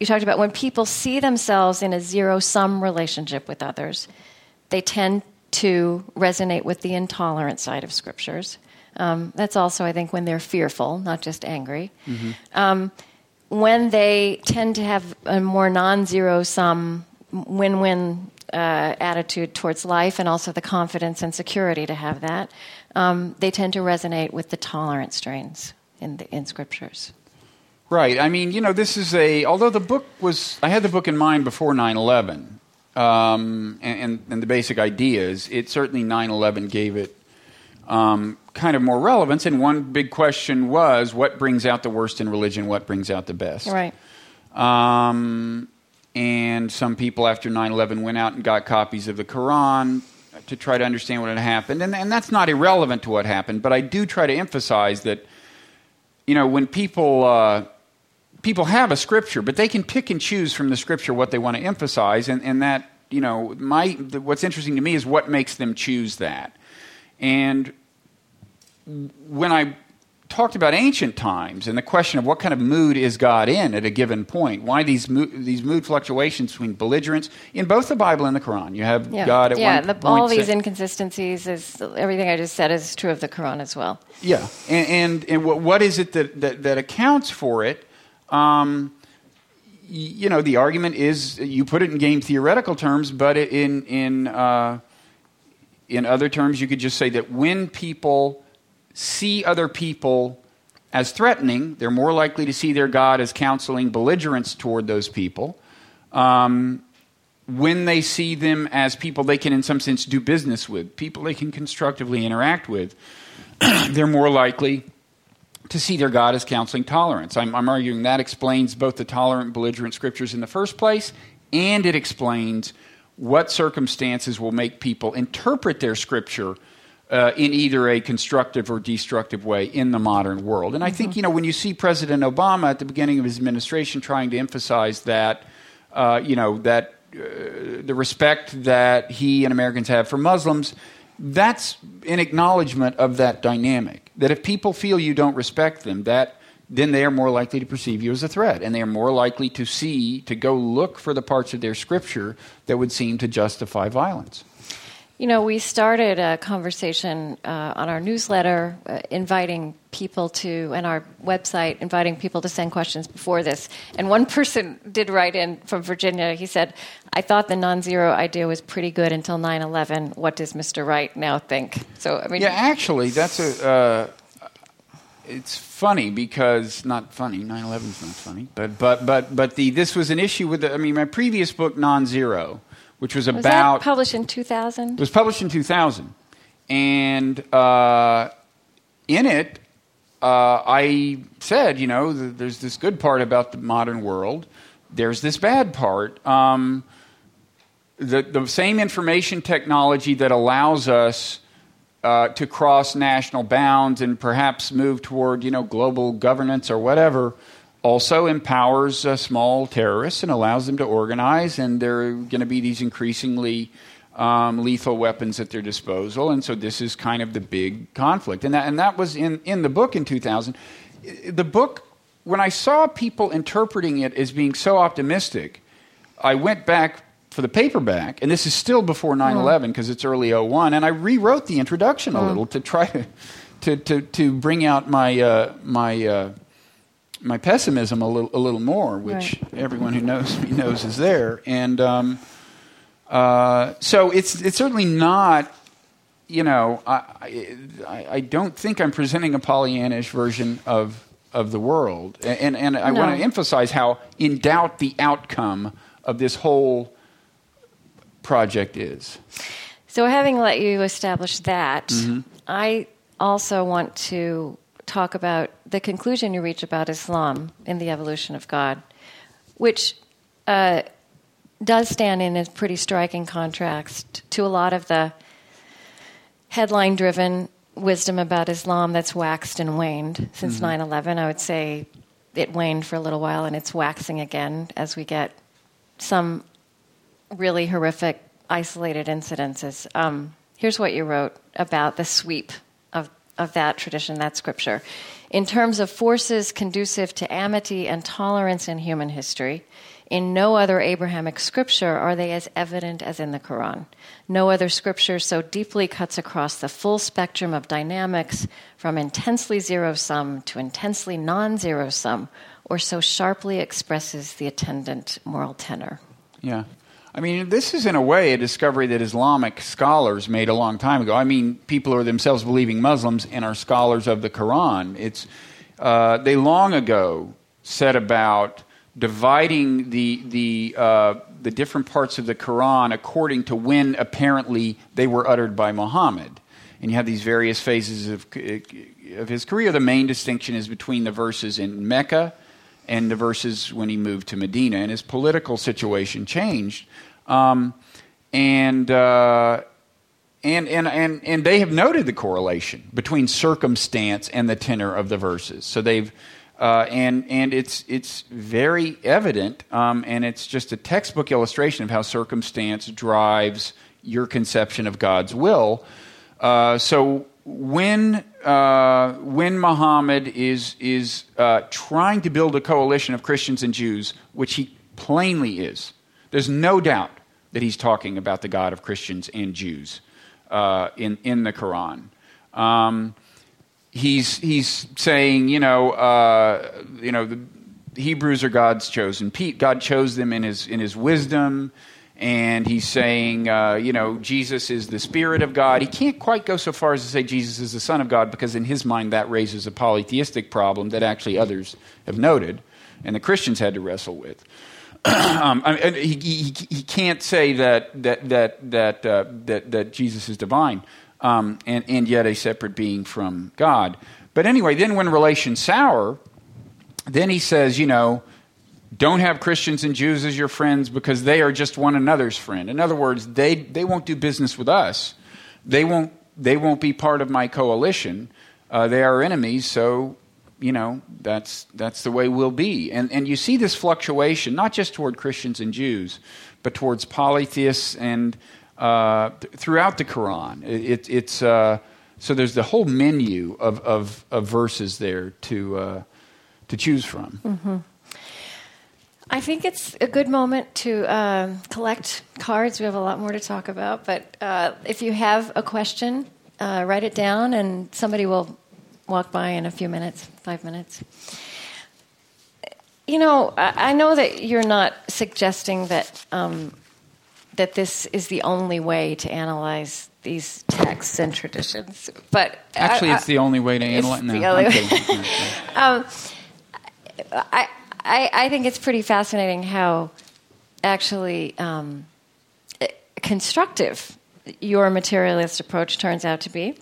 you talked about when people see themselves in a zero sum relationship with others, they tend to resonate with the intolerant side of scriptures. Um, that's also, I think, when they're fearful, not just angry. Um, when they tend to have a more non zero sum, win win uh, attitude towards life and also the confidence and security to have that, um, they tend to resonate with the tolerant strains in, the, in scriptures. Right. I mean, you know, this is a. Although the book was, I had the book in mind before 9/11, um, and, and, the basic ideas. It certainly 9/11 gave it um, kind of more relevance. And one big question was, what brings out the worst in religion? What brings out the best? Right. Um, and some people after 9 11 went out and got copies of the Quran to try to understand what had happened. And, and that's not irrelevant to what happened, but I do try to emphasize that, you know, when people. Uh, people have a scripture, but they can pick and choose from the scripture what they want to emphasize, and, and that you know, my the, what's interesting to me is what makes them choose that. And when I talked about ancient times and the question of what kind of mood is God in at a given point, why these mo- these mood fluctuations between belligerence in both the Bible and the Quran, you have Yeah. God at yeah, one the, point all these say- inconsistencies is everything I just said is true of the Quran as well. Yeah, and and, and what, what is it that, that, that accounts for it? Um, you know, the argument is you put it in game theoretical terms, but in in uh, in other terms, you could just say that when people see other people as threatening, they're more likely to see their God as counseling belligerence toward those people. Um, when they see them as people they can, in some sense, do business with, people they can constructively interact with, they're more likely to see their God as counseling tolerance. I'm, I'm arguing that explains both the tolerant, belligerent scriptures in the first place, and it explains what circumstances will make people interpret their scripture uh, in either a constructive or destructive way in the modern world. And I think, you know, when you see President Obama at the beginning of his administration trying to emphasize that, uh, you know, that uh, the respect that he and Americans have for Muslims, that's an acknowledgement of that dynamic. That if people feel you don't respect them, that then they are more likely to perceive you as a threat, and they are more likely to see, to go look for the parts of their scripture that would seem to justify violence. You know, we started a conversation uh, on our newsletter uh, inviting people to, and our website inviting people to send questions before this. And one person did write in from Virginia. He said, I thought the non zero idea was pretty good until 9 11. What does Mr. Wright now think? So, I mean, Yeah, actually, that's a. Uh, it's funny because not funny. 9/11 is not funny, but but but but the this was an issue with. The, I mean, my previous book, Non-Zero, which was, was about that published in 2000? It was published in 2000. And uh, in it, uh, I said, you know, th- there's this good part about the modern world, there's this bad part. Um, the, the same information technology that allows us uh, to cross national bounds and perhaps move toward, you know, global governance or whatever also empowers uh, small terrorists and allows them to organize. And there are going to be these increasingly um, lethal weapons at their disposal, and so this is kind of the big conflict. And that, and that was in, in the book in 2000. The book, when I saw people interpreting it as being so optimistic, I went back for the paperback, and this is still before 9 11 because it's early 01, and I rewrote the introduction a little to try to, to, to, to bring out my, uh, my, uh, my pessimism a little, a little more, which Right. everyone who knows me knows is there. And um, uh, so it's, it's certainly not, you know, I, I, I don't think I'm presenting a Pollyannish version of, of the world. And, and I No. want to emphasize how in doubt the outcome of this whole project is. So, having let you establish that, Mm-hmm. I also want to talk about the conclusion you reach about Islam in the evolution of God, which uh, does stand in a pretty striking contrast to a lot of the headline driven wisdom about Islam that's waxed and waned since 9 11. I would say it waned for a little while and it's waxing again as we get some really horrific isolated incidences. Um, here's what you wrote about the sweep of, that tradition, that scripture. In terms of forces conducive to amity and tolerance in human history, in no other Abrahamic scripture are they as evident as in the Quran. No other scripture so deeply cuts across the full spectrum of dynamics from intensely zero sum to intensely non zero sum, or so sharply expresses the attendant moral tenor. Yeah. I mean, this is in a way a discovery that Islamic scholars made a long time ago. I mean, people who are themselves believing Muslims and are scholars of the Quran. It's uh, they long ago set about dividing the the uh, the different parts of the Quran according to when apparently they were uttered by Muhammad. And you have these various phases of of his career. The main distinction is between the verses in Mecca and the verses when he moved to Medina, and his political situation changed. Um, and, uh, and, and, and, and they have noted the correlation between circumstance and the tenor of the verses. So they've, uh, and, and it's, it's very evident, um, and it's just a textbook illustration of how circumstance drives your conception of God's will. Uh, so when uh, when Muhammad is is uh, trying to build a coalition of Christians and Jews, which he plainly is, there's no doubt that he's talking about the God of Christians and Jews uh, in in the Quran. Um, he's he's saying, you know, uh, you know, the Hebrews are God's chosen. pe- God chose them in his in his wisdom and he's saying, uh, you know, Jesus is the Spirit of God. He can't quite go so far as to say Jesus is the Son of God because, in his mind, that raises a polytheistic problem that actually others have noted and the Christians had to wrestle with. um, I mean, he, he, he can't say that, that, that, that, uh, that, that Jesus is divine um, and, and yet a separate being from God. But anyway, then when relations sour, then he says, you know, don't have Christians and Jews as your friends because they are just one another's friend. In other words, they, they won't do business with us. They won't, they won't be part of my coalition. Uh, they are enemies, so, you know, that's, that's the way we'll be. And, and you see this fluctuation, not just toward Christians and Jews, but towards polytheists and uh, th- throughout the Quran. It, it, it's, uh, so there's the whole menu of, of, of verses there to, uh, to choose from. I think it's a good moment to um, collect cards. We have a lot more to talk about, but uh, if you have a question, uh, write it down, and somebody will walk by in a few minutes, five minutes. You know, I, I know that you're not suggesting that um, that this is the only way to analyze these texts and traditions, but Actually, I- it's the only way to analyze. No, the I'm only way. kidding. Um, I, I, I think it's pretty fascinating how actually um, constructive your materialist approach turns out to be,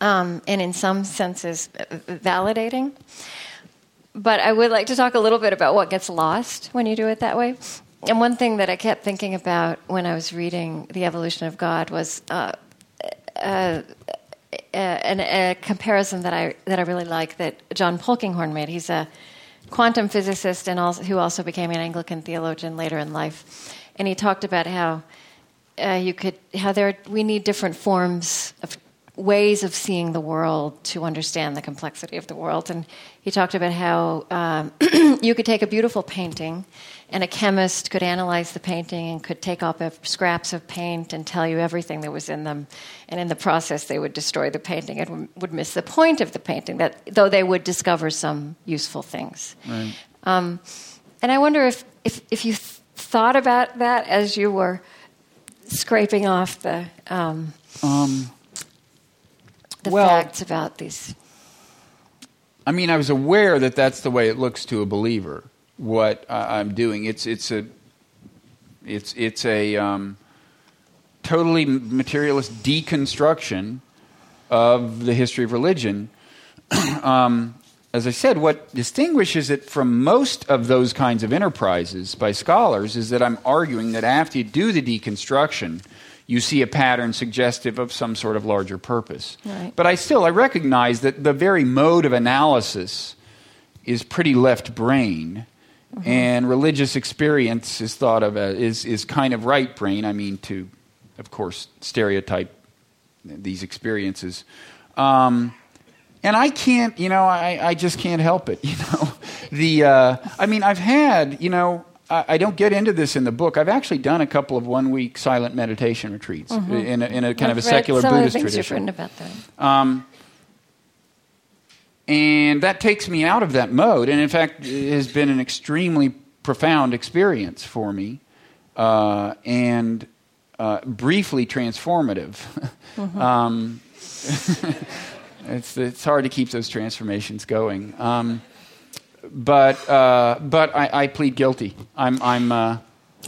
um, and in some senses validating. But I would like to talk a little bit about what gets lost when you do it that way. And one thing that I kept thinking about when I was reading The Evolution of God was uh, uh, an, a comparison that I that I really like that John Polkinghorne made. He's a quantum physicist and also, who also became an Anglican theologian later in life, and he talked about how uh, you could how there we need different forms of ways of seeing the world to understand the complexity of the world. And he talked about how um, you could take a beautiful painting, and a chemist could analyze the painting and could take off scraps of paint and tell you everything that was in them. And in the process, they would destroy the painting and would miss the point of the painting, that, though they would discover some useful things. Right. Um, and I wonder if, if, if you th- thought about that as you were scraping off the. Um, um the well, facts about these? I mean, I was aware that that's the way it looks to a believer. What uh, I'm doing, it's it's a it's it's a um, totally materialist deconstruction of the history of religion. um, as I said, what distinguishes it from most of those kinds of enterprises by scholars is that I'm arguing that after you do the deconstruction, you see a pattern suggestive of some sort of larger purpose. Right. But I still I recognize that the very mode of analysis is pretty left brain. Mm-hmm. And religious experience is thought of as is, is kind of right brain. I mean, to, of course, stereotype these experiences. Um, and I can't, you know, I, I just can't help it. You know, the uh, I mean, I've had, you know, I, don't get into this in the book. I've actually done a couple of one week silent meditation retreats mm-hmm. in, a, in, a, kind I've of a secular Buddhist tradition. About that. Um, and that takes me out of that mode. And in fact, it has been an extremely profound experience for me uh, and uh, briefly transformative. Mm-hmm. um, it's, it's hard to keep those transformations going. Um, but uh, but I, I, plead guilty. I'm I'm uh,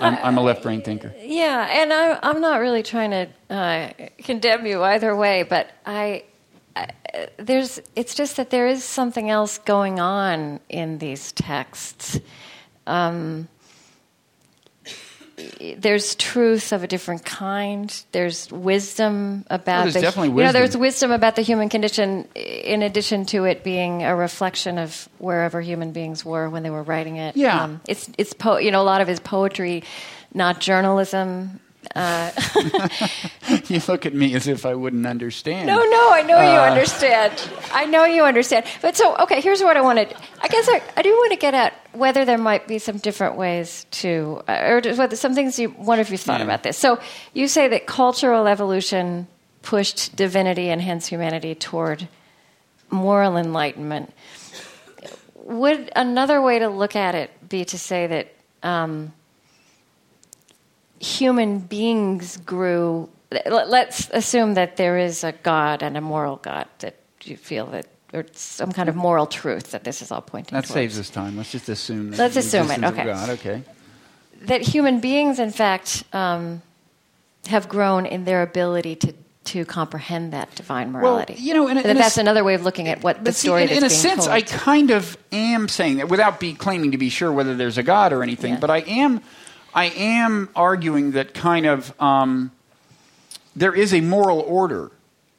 I'm, I'm, a left brain thinker. Yeah, and I'm I'm not really trying to uh, condemn you either way, but I, I, there's it's just that there is something else going on in these texts. Um, there's truth of a different kind. There's wisdom about oh, the definitely wisdom. You know, there's wisdom about the human condition. In addition to it being a reflection of wherever human beings were when they were writing it. Yeah, um, it's it's po- you know a lot of his poetry, not journalism. Uh, you look at me as if I wouldn't understand. No, no, I know uh, you understand. I know you understand. But so, okay, here's what I wanted. I guess I, I do want to get at whether there might be some different ways to, uh, or whether some things you wonder if you've thought yeah. about this. So you say that cultural evolution pushed divinity and hence humanity toward moral enlightenment. Would another way to look at it be to say that? Um, human beings grew. Let's assume that there is a God and a moral God that you feel that, or some kind of moral truth that this is all pointing. To that towards. saves us time. Let's just assume. That Let's assume it. Okay. God. Okay. That human beings, in fact, um, have grown in their ability to to comprehend that divine morality. Well, you know, in a, that that's a, another way of looking at what the story. See, in, in a sense, told. I kind of am saying that without be claiming to be sure whether there's a God or anything, yeah. but I am I am arguing that kind of um, there is a moral order.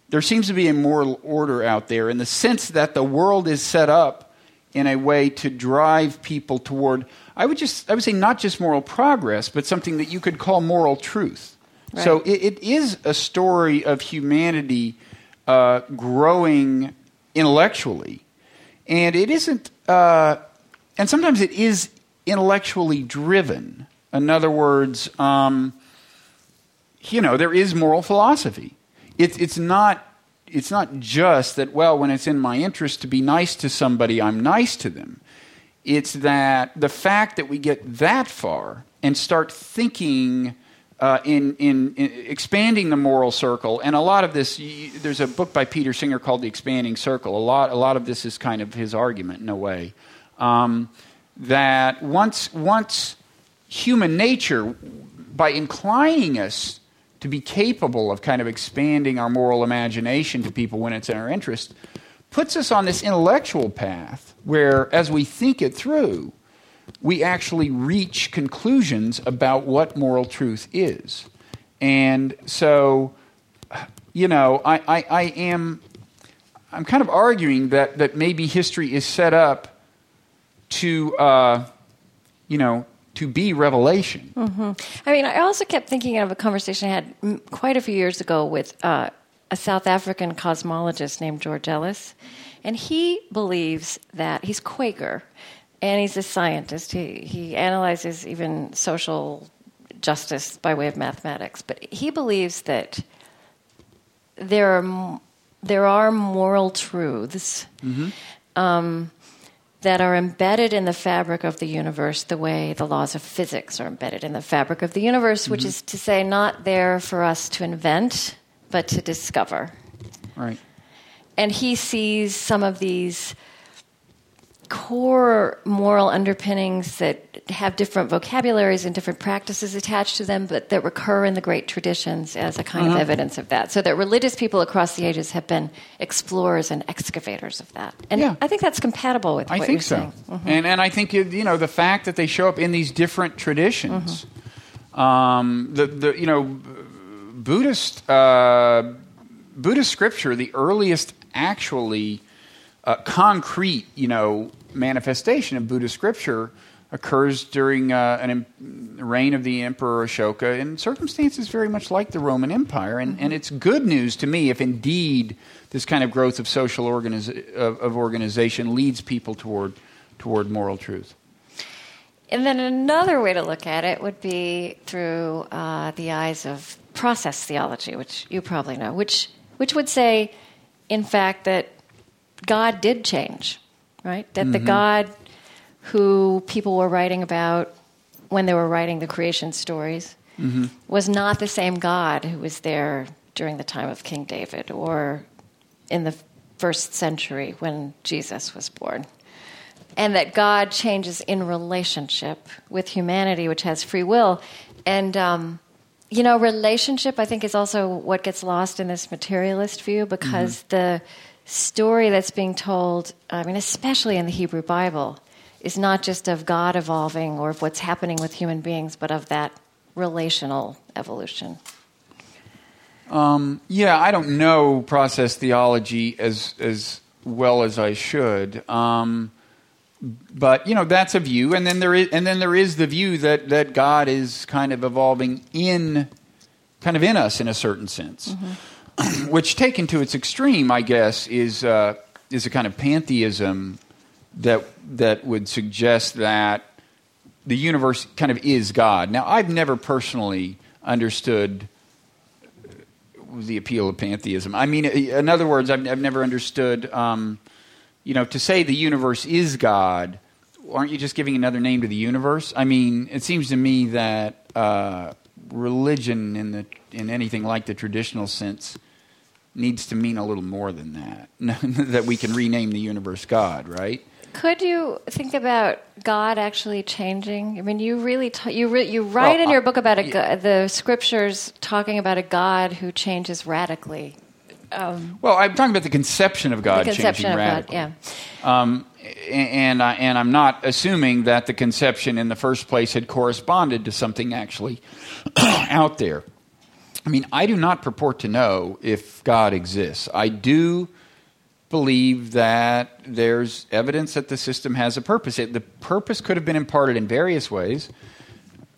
There seems to be a moral order out there in the sense that the world is set up in a way to drive people toward, I would just, I would say not just moral progress, but something that you could call moral truth. Right. So it, it is a story of humanity uh, growing intellectually. And it isn't, uh, and sometimes it is intellectually driven. In other words, um, you know, there is moral philosophy. It, it's not. It's not just that. Well, when it's in my interest to be nice to somebody, I'm nice to them. It's that the fact that we get that far and start thinking uh, in, in, in, expanding the moral circle, and a lot of this, you, there's a book by Peter Singer called The Expanding Circle. A lot, a lot of this is kind of his argument in a way. Um, that once, once human nature, by inclining us to be capable of kind of expanding our moral imagination to people when it's in our interest, puts us on this intellectual path where, as we think it through, we actually reach conclusions about what moral truth is. And so, you know, I, I, I am I'm kind of arguing that, that maybe history is set up to, uh, you know, to be revelation. Mm-hmm. I mean, I also kept thinking of a conversation I had quite a few years ago with uh, a South African cosmologist named George Ellis, and he believes that he's Quaker, and he's a scientist. He he analyzes even social justice by way of mathematics, but he believes that there are there are moral truths. Mm-hmm. Um, that are embedded in the fabric of the universe the way the laws of physics are embedded in the fabric of the universe, mm-hmm. which is to say, not there for us to invent, but to discover. Right. And he sees some of these core moral underpinnings that have different vocabularies and different practices attached to them, but that recur in the great traditions as a kind uh-huh. of evidence of that. So that religious people across the ages have been explorers and excavators of that. And yeah. I think that's compatible with I what think so. Mm-hmm. And, and I think, you know, the fact that they show up in these different traditions, mm-hmm. um, the, the, you know, Buddhist, uh, Buddhist scripture, the earliest actually uh, concrete, you know, manifestation of Buddhist scripture occurs during uh, an reign of the Emperor Ashoka in circumstances very much like the Roman Empire. And, and it's good news to me if indeed this kind of growth of social organiza- of, of organization leads people toward, toward moral truth. And then another way to look at it would be through uh, the eyes of process theology, which you probably know, which, which would say, in fact, that God did change, right? That mm-hmm. the God who people were writing about when they were writing the creation stories mm-hmm. was not the same God who was there during the time of King David or in the first century when Jesus was born. And that God changes in relationship with humanity, which has free will. And, um, you know, relationship, I think, is also what gets lost in this materialist view because mm-hmm. the story that's being told, I mean, especially in the Hebrew Bible, is not just of God evolving or of what's happening with human beings, but of that relational evolution. Um, yeah, I don't know process theology as as well as I should. Um, but you know that's a view, and then there is and then there is the view that that God is kind of evolving in, kind of in us in a certain sense. Mm-hmm. which taken to its extreme, I guess, is uh, is a kind of pantheism that that would suggest that the universe kind of is God. Now, I've never personally understood the appeal of pantheism. I mean, in other words, I've, I've never understood. Um, you know, to say the universe is God, aren't you just giving another name to the universe? I mean, it seems to me that uh, religion in the in anything like the traditional sense needs to mean a little more than that. that we can rename the universe God, right? Could you think about God actually changing? I mean, you really t- you re- you write well, in your book about a, yeah. the scriptures talking about a God who changes radically. Um, well, I'm talking about the conception of God conception changing of radically. God, yeah. Um, and I, and I'm not assuming that the conception in the first place had corresponded to something actually out there. I mean, I do not purport to know if God exists. I do believe that there's evidence that the system has a purpose. It, the purpose could have been imparted in various ways.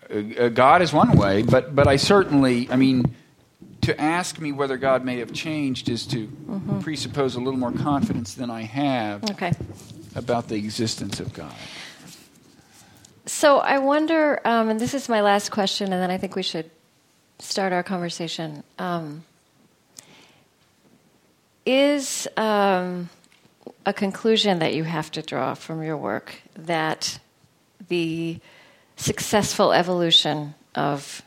Uh, uh, God is one way, but but I certainly, I mean, to ask me whether God may have changed is to mm-hmm. presuppose a little more confidence than I have okay. About the existence of God. So I wonder, um, and this is my last question, and then I think we should start our conversation. Um, is um, a conclusion that you have to draw from your work that the successful evolution of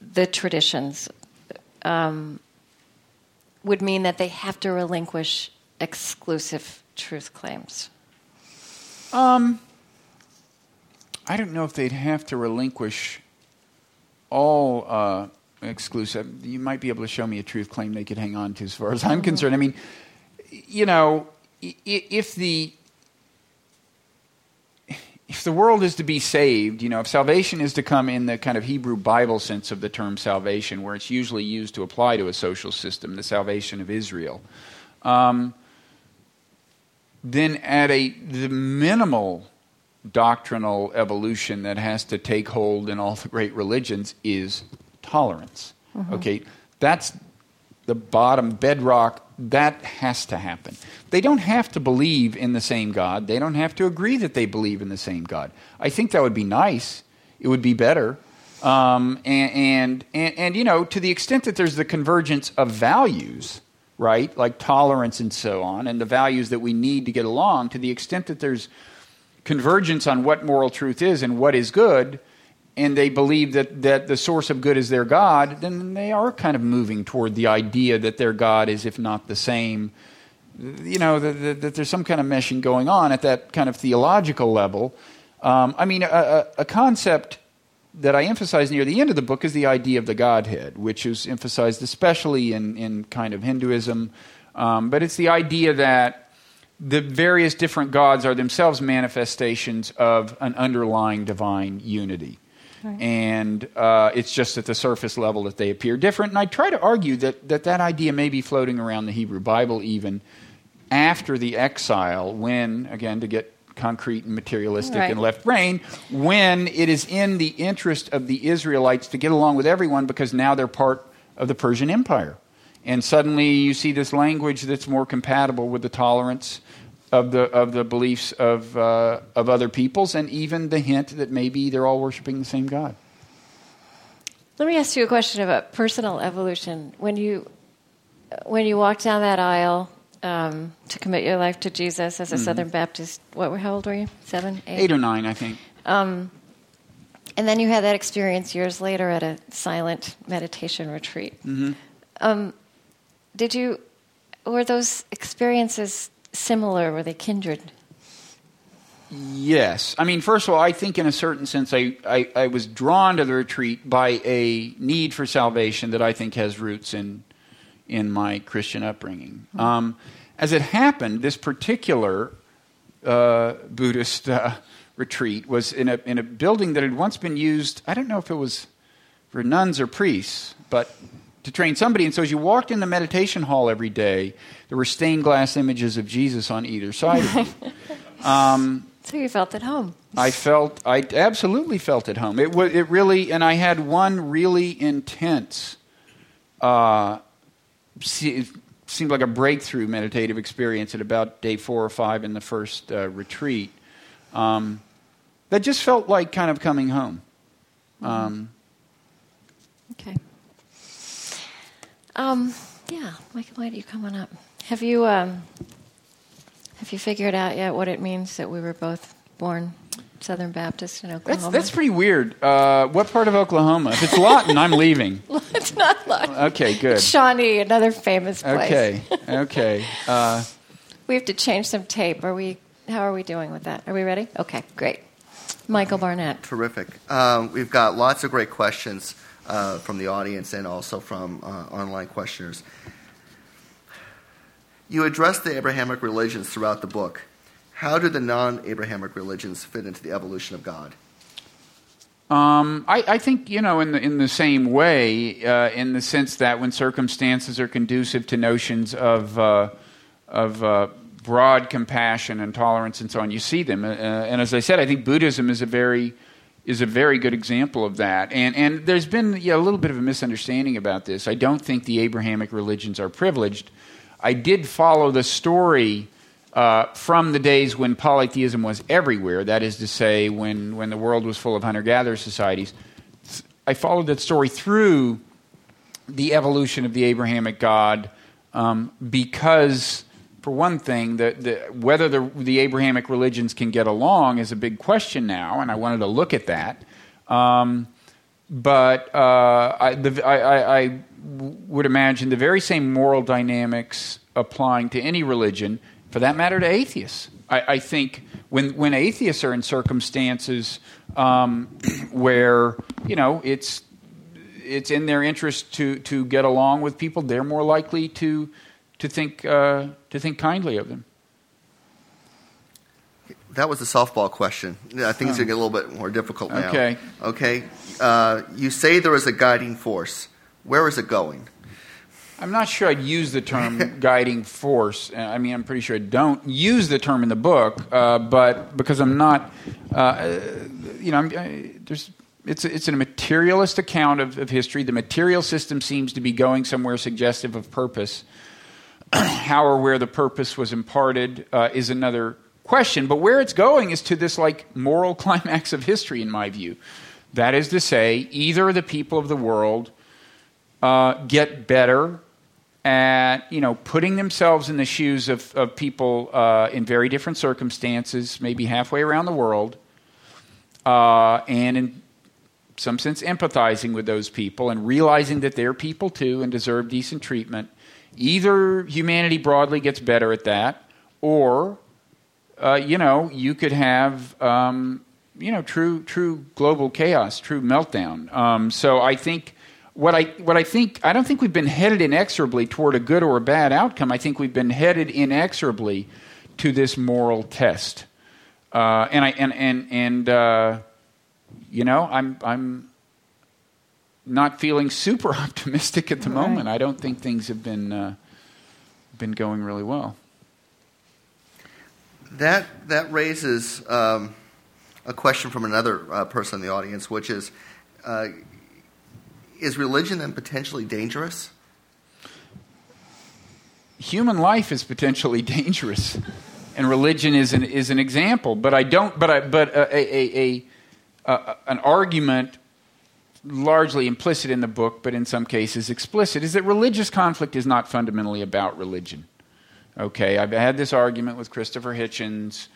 the traditions um, would mean that they have to relinquish exclusive truth claims? Um, I don't know if they'd have to relinquish all uh, exclusive. You might be able to show me a truth claim they could hang on to, as far as I'm mm-hmm. concerned. I mean, you know, if the if the world is to be saved, you know, if salvation is to come in the kind of Hebrew Bible sense of the term salvation, where it's usually used to apply to a social system, the salvation of Israel, um, then at a the minimal doctrinal evolution that has to take hold in all the great religions is tolerance. Mm-hmm. Okay, that's the bottom bedrock. That has to happen. They don't have to believe in the same God. They don't have to agree that they believe in the same God. I think that would be nice. It would be better. Um, and, and, and, and, you know, to the extent that there's the convergence of values, right, like tolerance and so on, and the values that we need to get along, to the extent that there's convergence on what moral truth is and what is good, and they believe that, that the source of good is their God, then they are kind of moving toward the idea that their God is, if not the same, you know, that, that there's some kind of meshing going on at that kind of theological level. Um, I mean, a, a, concept that I emphasize near the end of the book is the idea of the Godhead, which is emphasized especially in, in kind of Hinduism. Um, but it's the idea that the various different gods are themselves manifestations of an underlying divine unity. Right. And uh, it's just at the surface level that they appear different. And I try to argue that, that that idea may be floating around the Hebrew Bible even after the exile, when, again, to get concrete and materialistic right. and left brain, when it is in the interest of the Israelites to get along with everyone because now they're part of the Persian Empire. And suddenly you see this language that's more compatible with the tolerance of the, of the beliefs of, uh, of other peoples, and even the hint that maybe they're all worshiping the same God. Let me ask you a question about personal evolution. When you, when you walked down that aisle um, to commit your life to Jesus as a mm-hmm. Southern Baptist, what, how old were you? Seven, eight? Eight or nine, I think. Um, and then you had that experience years later at a silent meditation retreat. Mm-hmm. Um, did you, were those experiences similar? Were they kindred? Yes. I mean, first of all, I think in a certain sense, I, I, I, was drawn to the retreat by a need for salvation that I think has roots in, in my Christian upbringing. Um, as it happened, this particular uh, Buddhist uh, retreat was in a, in a building that had once been used, I don't know if it was for nuns or priests, but to train somebody. And so as you walked in the meditation hall every day, there were stained glass images of Jesus on either side of you. Um, so you felt at home. I felt, I absolutely felt at home. It, it really, and I had one really intense, uh, seemed like a breakthrough meditative experience at about day four or five in the first uh, retreat. Um, that just felt like kind of coming home. Um, okay. Um, yeah, Michael, why don't you come on up? Have you um, have you figured out yet what it means that we were both born Southern Baptist in Oklahoma? That's, that's pretty weird. Uh, what part of Oklahoma? If it's Lawton, I'm leaving. it's not Lawton. Okay, good. It's Shawnee, another famous place. Okay, okay. Uh, we have to change some tape. Are we? How are we doing with that? Are we ready? Okay, great. Michael Barnett. Terrific. Um, we've got lots of great questions uh, from the audience and also from uh, online questioners. You address the Abrahamic religions throughout the book. How do the non Abrahamic religions fit into the evolution of God? Um, I, I, think you know in the in the same way, uh, in the sense that when circumstances are conducive to notions of uh, of uh, broad compassion and tolerance and so on, you see them. Uh, and as I said, I think Buddhism is a very is a very good example of that. And, and there's been a little bit of a misunderstanding about this. I don't think the Abrahamic religions are privileged. I did follow the story uh, from the days when polytheism was everywhere, that is to say, when, when the world was full of hunter gatherer societies. I followed that story through the evolution of the Abrahamic God um, because for one thing, the, the, whether the, the, Abrahamic religions can get along is a big question now, and I wanted to look at that. Um, but uh, I, the, I, I, would imagine the very same moral dynamics applying to any religion, for that matter, to atheists. I, think when, when atheists are in circumstances um, where you know it's it's in their interest to to get along with people, they're more likely to to think, uh, to think kindly of them. That was a softball question. I think it's going to get a little bit more difficult now. Okay. Okay. Uh, you say there is a guiding force. Where is it going? I'm not sure I'd use the term guiding force. Uh, I mean, I'm pretty sure I don't use the term in the book, uh, but because I'm not, uh, you know, I, there's it's a, it's a materialist account of, of history. The material system seems to be going somewhere suggestive of purpose. How or where the purpose was imparted uh, is another question, but where it's going is to this like moral climax of history, in my view. That is to say, either the people of the world uh, get better at you know putting themselves in the shoes of, of people uh, in very different circumstances, maybe halfway around the world, uh, and in some sense empathizing with those people and realizing that they're people too and deserve decent treatment. Either humanity broadly gets better at that, or uh, you know you could have um, you know true true global chaos, true meltdown. Um, so I think what I what I think I don't think we've been headed inexorably toward a good or a bad outcome. I think we've been headed inexorably to this moral test. Uh, and I and and and uh, you know I'm I'm not feeling super optimistic at the right. moment. I don't think things have been uh, been going really well. That that raises um, a question from another uh, person in the audience, which is uh, is religion then potentially dangerous? Human life is potentially dangerous, and religion is an is an example. But I don't. But I, but uh, a, a, a, a an argument largely implicit in the book, but in some cases explicit, is that religious conflict is not fundamentally about religion. Okay, I've had this argument with Christopher Hitchens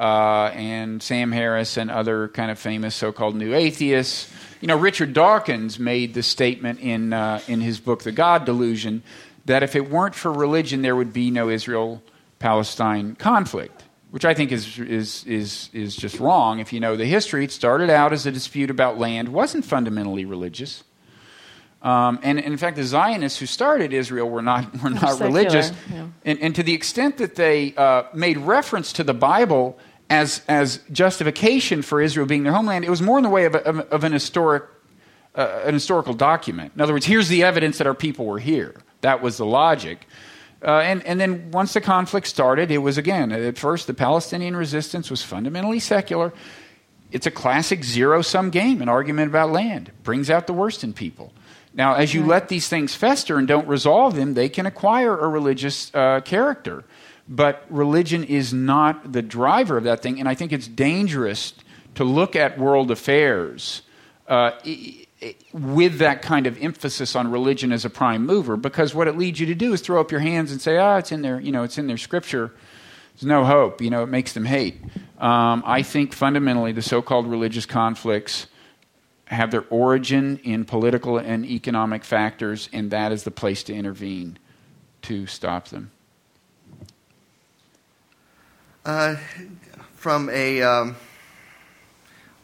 uh, and Sam Harris and other kind of famous so-called new atheists you know, Richard Dawkins made the statement in, uh, in his book, The God Delusion, that if it weren't for religion, there would be no Israel Palestine conflict, which I think is, is, is, is just wrong. If you know the history, it started out as a dispute about land, wasn't fundamentally religious. Um, and, and, in fact, the Zionists who started Israel were not, were not religious. Yeah. And, and, to the extent that they uh, made reference to the Bible as, as justification for Israel being their homeland, it was more in the way of, a, of, of an, historic, uh, an historical document. In other words, here's the evidence that our people were here. That was the logic. Uh, and, and then once the conflict started, it was again, at first, the Palestinian resistance was fundamentally secular. It's a classic zero sum game, an argument about land. brings out the worst in people. Now, as you right. let these things fester and don't resolve them, they can acquire a religious uh, character. But religion is not the driver of that thing. And I think it's dangerous to look at world affairs uh, with that kind of emphasis on religion as a prime mover because what it leads you to do is throw up your hands and say, ah, it's in there, you know, it's in their scripture. There's no hope. You know, it makes them hate. Um, I think fundamentally the so called religious conflicts have their origin in political and economic factors, and that is the place to intervene to stop them. Uh, from a um,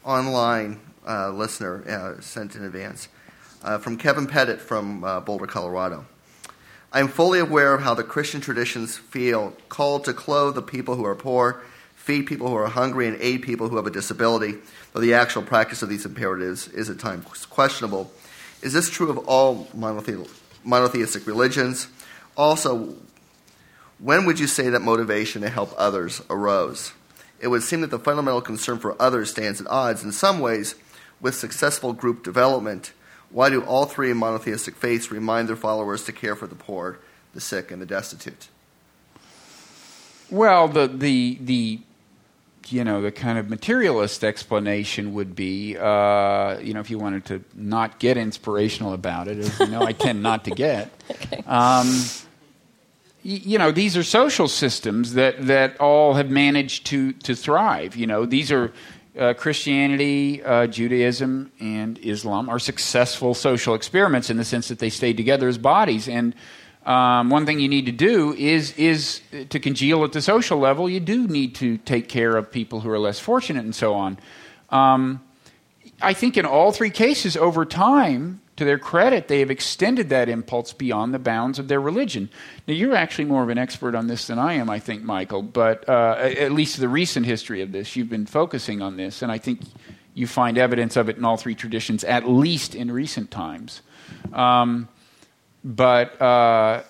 online uh, listener uh, sent in advance uh, from Kevin Pettit from uh, Boulder, Colorado. I am fully aware of how the Christian traditions feel called to clothe the people who are poor, feed people who are hungry, and aid people who have a disability, though the actual practice of these imperatives is at times questionable. Is this true of all monotheistic religions? Also, when would you say that motivation to help others arose? It would seem that the fundamental concern for others stands at odds in some ways with successful group development. Why do all three monotheistic faiths remind their followers to care for the poor, the sick, and the destitute? Well, the the the you know the kind of materialist explanation would be, uh, you know, if you wanted to not get inspirational about it, as you know, I tend not to get. okay. um, you know, these are social systems that, that all have managed to, to thrive. You know, these are uh, Christianity, uh, Judaism, and Islam are successful social experiments in the sense that they stayed together as bodies. And um, one thing you need to do is is to congeal at the social level. You do need to take care of people who are less fortunate and so on. Um, I think in all three cases, over time, to their credit, they have extended that impulse beyond the bounds of their religion. Now, you're actually more of an expert on this than I am, I think, Michael, but uh, at least the recent history of this, you've been focusing on this, and I think you find evidence of it in all three traditions, at least in recent times. Um, but uh,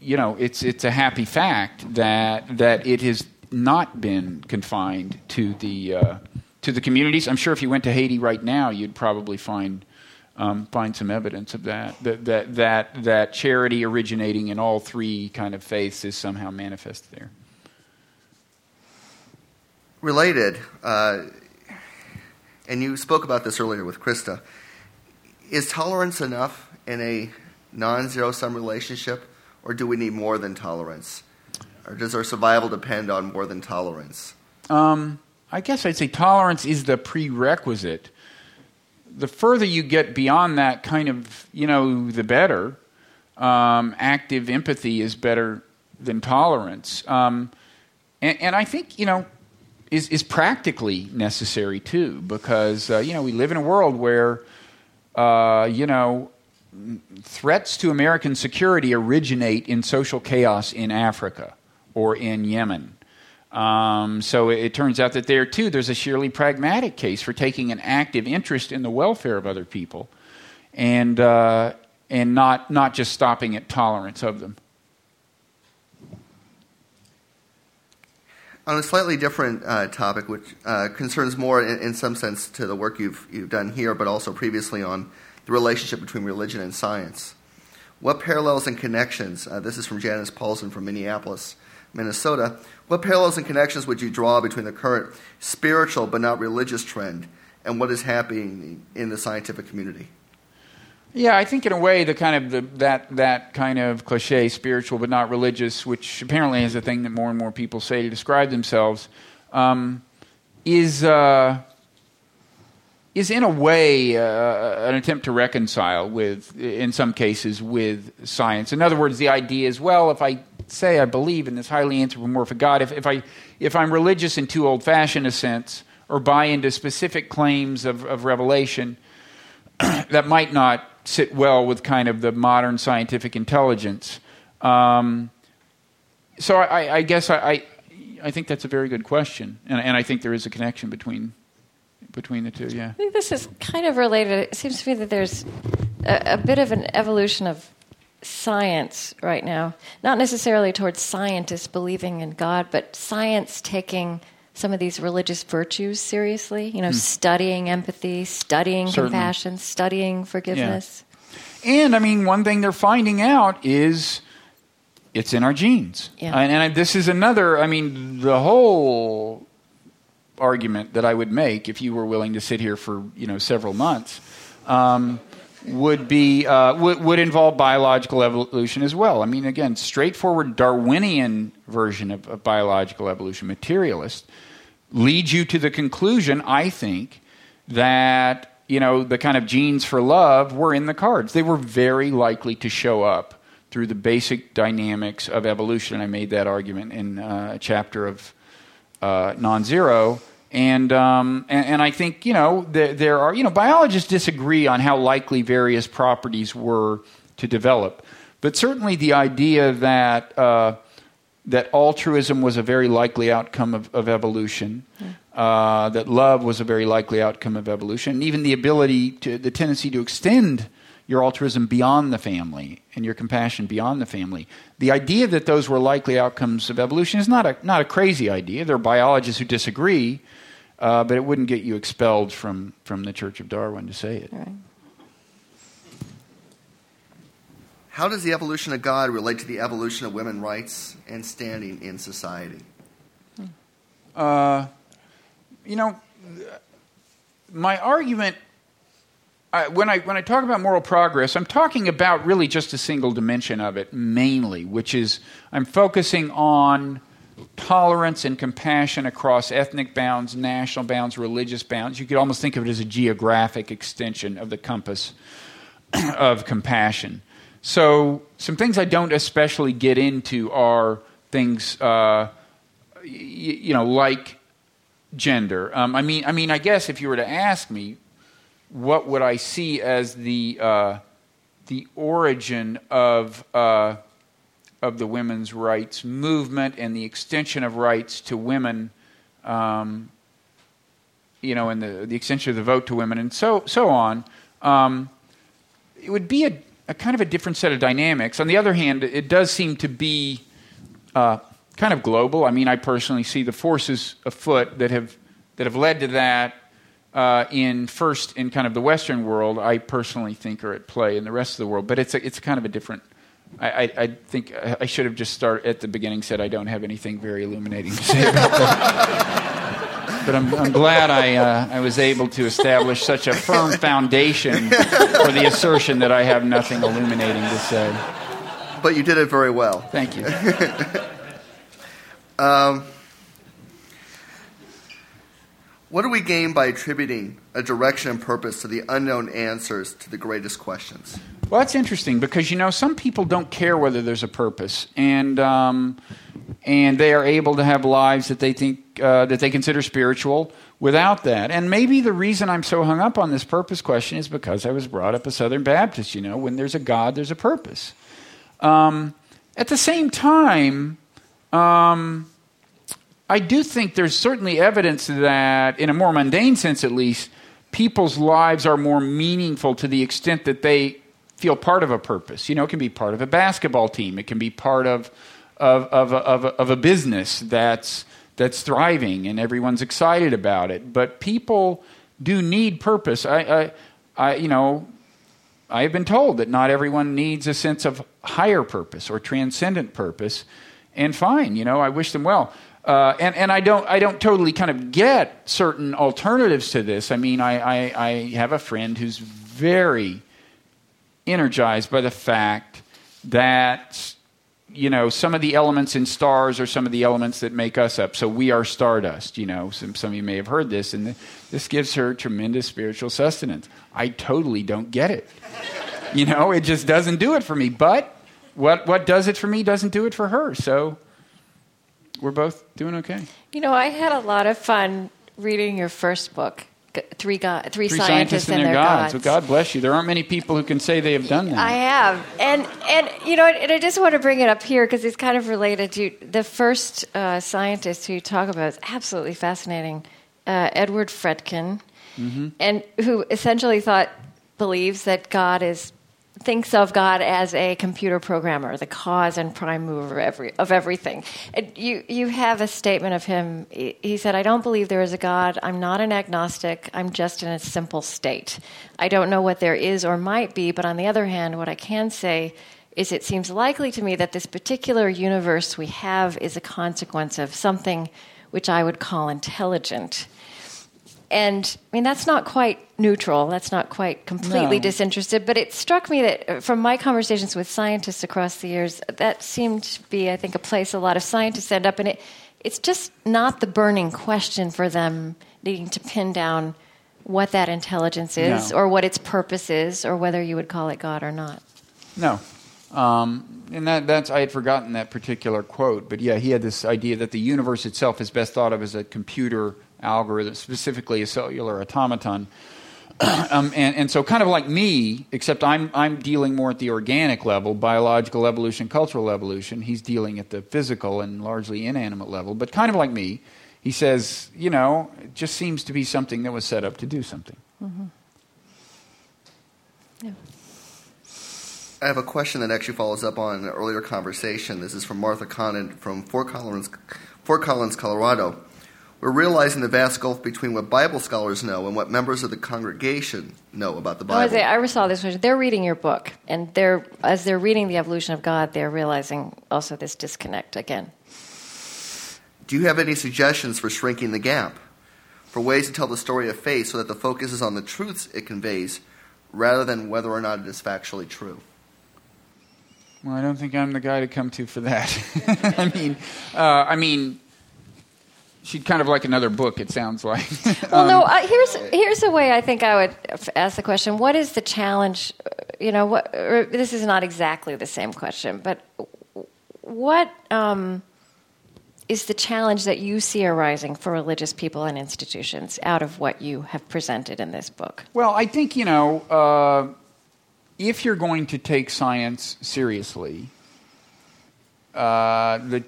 you know, it's it's a happy fact that that it has not been confined to the uh, to the communities. I'm sure if you went to Haiti right now, you'd probably find um, find some evidence of that. That that that that charity originating in all three kind of faiths is somehow manifest there. Related, uh, and you spoke about this earlier with Krista. Is tolerance enough in a non-zero sum relationship, or do we need more than tolerance? Or does our survival depend on more than tolerance? Um, I guess I'd say tolerance is the prerequisite. The further you get beyond that kind of, you know, the better. Um, active empathy is better than tolerance. Um, and, and, I think, you know, is, is practically necessary too, because, uh, you know, we live in a world where, uh, you know, threats to American security originate in social chaos in Africa or in Yemen. Um, so it, turns out that there too, there's a sheerly pragmatic case for taking an active interest in the welfare of other people, and uh, and not not just stopping at tolerance of them. On a slightly different uh, topic, which uh, concerns more, in, in, some sense, to the work you've you've done here, but also previously on the relationship between religion and science. What parallels and connections? Uh, this is from Janice Paulson from Minneapolis Minnesota. What parallels and connections would you draw between the current spiritual but not religious trend and what is happening in the scientific community? Yeah, I think in a way the kind of the, that that kind of cliche spiritual but not religious, which apparently is a thing that more and more people say to describe themselves, um, is uh, is in a way uh, an attempt to reconcile with, in some cases, with science. In other words, the idea is well, if I say I believe in this highly anthropomorphic God, if, if, I, if I'm religious in too old fashioned a sense, or buy into specific claims of, of revelation, that might not sit well with kind of the modern scientific intelligence. Um, so I, I guess I, I, I, think that's a very good question, and, and I think there is a connection between between the two. Yeah, I think this is kind of related. It seems to me that there's a, a bit of an evolution of science right now, not necessarily towards scientists believing in God, but science taking some of these religious virtues seriously. You know, hmm. studying empathy, studying Certainly. compassion, studying forgiveness. Yeah. And I mean, one thing they're finding out is it's in our genes. Yeah. And, and this is another. I mean, the whole argument that I would make if you were willing to sit here for you know several months. Um, would be uh, would, would involve biological evolution as well. I mean, again, straightforward Darwinian version of, of biological evolution, materialist, leads you to the conclusion, I think, that you know the kind of genes for love were in the cards. They were very likely to show up through the basic dynamics of evolution. I made that argument in uh, a chapter of uh, Non-Zero. And, um, and, and I think you know there, there are you know biologists disagree on how likely various properties were to develop, but certainly the idea that uh, that altruism was a very likely outcome of, of evolution, uh, that love was a very likely outcome of evolution, and even the ability to the tendency to extend your altruism beyond the family and your compassion beyond the family. The idea that those were likely outcomes of evolution is not a not a crazy idea. There are biologists who disagree, uh, but it wouldn't get you expelled from, from the Church of Darwin to say it. Right. How does the evolution of God relate to the evolution of women's rights and standing in society? Uh, you know, my argument I, when I when I talk about moral progress, I'm talking about really just a single dimension of it, mainly, which is I'm focusing on tolerance and compassion across ethnic bounds, national bounds, religious bounds. You could almost think of it as a geographic extension of the compass of compassion. So, some things I don't especially get into are things, uh, y- you know, like gender. Um, I mean, I mean, I guess if you were to ask me, what would I see as the uh, the origin of uh, of the women's rights movement and the extension of rights to women, um, you know, and the, the extension of the vote to women and so, so on, um, it would be a, a kind of a different set of dynamics. On the other hand, it does seem to be uh, kind of global. I mean, I personally see the forces afoot that have that have led to that uh, in first in kind of the Western world. I personally think are at play in the rest of the world, but it's a, it's kind of a different. I, I, I think I should have just started at the beginning. Said I don't have anything very illuminating to say about that. but I'm, I'm, glad I, uh, I was able to establish such a firm foundation for the assertion that I have nothing illuminating to say. But you did it very well. Thank you. um, what do we gain by attributing a direction and purpose to the unknown answers to the greatest questions? Well, that's interesting because you know some people don't care whether there's a purpose, and um, and they are able to have lives that they think uh, that they consider spiritual without that. And maybe the reason I'm so hung up on this purpose question is because I was brought up a Southern Baptist. You know, when there's a God, there's a purpose. Um, at the same time. Um, I do think there's certainly evidence that, in a more mundane sense at least, people's lives are more meaningful to the extent that they feel part of a purpose. You know, it can be part of a basketball team, it can be part of, of, of, a, of, a, of a business that's, that's thriving and everyone's excited about it. But people do need purpose. I, I, I, you know, I have been told that not everyone needs a sense of higher purpose or transcendent purpose. And fine, you know, I wish them well. Uh, and, and I don't I don't totally kind of get certain alternatives to this. I mean, I, I, I have a friend who's very energized by the fact that you know some of the elements in stars are some of the elements that make us up. So we are stardust. You know, some some of you may have heard this, and this gives her tremendous spiritual sustenance. I totally don't get it. you know, it just doesn't do it for me. But what what does it for me doesn't do it for her. So we're both doing okay. You know, I had a lot of fun reading your first book, Three, God, Three, Three Scientists, Scientists and, Their Gods. Gods. Well, God bless you. There aren't many people who can say they have done that. I have, and and you know, and I just want to bring it up here because it's kind of related to the first uh, scientist who you talk about. is absolutely fascinating, uh, Edward Fredkin, mm-hmm. and who essentially thought believes that God is thinks of God as a computer programmer, the cause and prime mover of, every, of everything. You, you have a statement of him. He said, I don't believe there is a God. I'm not an agnostic. I'm just in a simple state. I don't know what there is or might be, but on the other hand, what I can say is it seems likely to me that this particular universe we have is a consequence of something which I would call intelligent. And I mean, that's not quite neutral. That's not quite completely No. disinterested. But it struck me that uh, from my conversations with scientists across the years, that seemed to be, I think, a place a lot of scientists end up. And it, it's just not the burning question for them needing to pin down what that intelligence is No. or what its purpose is or whether you would call it God or not. No. Um, and that, that's I had forgotten that particular quote, but yeah, he had this idea that the universe itself is best thought of as a computer algorithm, specifically a cellular automaton. um, and, and so, kind of like me, except I'm I'm dealing more at the organic level, biological evolution, cultural evolution. He's dealing at the physical and largely inanimate level, but kind of like me. He says, you know, it just seems to be something that was set up to do something. Yeah. I have a question that actually follows up on an earlier conversation. This is from Martha Conant from Fort Collins, Fort Collins, Colorado. We're realizing the vast gulf between what Bible scholars know and what members of the congregation know about the Oh, I Bible. say- I saw this. question. They're reading your book, and they're as they're reading the evolution of God, they're realizing also this disconnect again. Do you have any suggestions for shrinking the gap? For ways to tell the story of faith so that the focus is on the truths it conveys rather than whether or not it is factually true? Well, I don't think I'm the guy to come to for that. I mean, uh, I mean, she'd kind of like another book. It sounds like. Well, no. Uh, here's here's a way I think I would f- ask the question: What is the challenge? uh, You know, what? This is not exactly the same question, but what um, is the challenge that you see arising for religious people and institutions out of what you have presented in this book? Well, I think, you know, uh, if you're going to take science seriously, uh, the,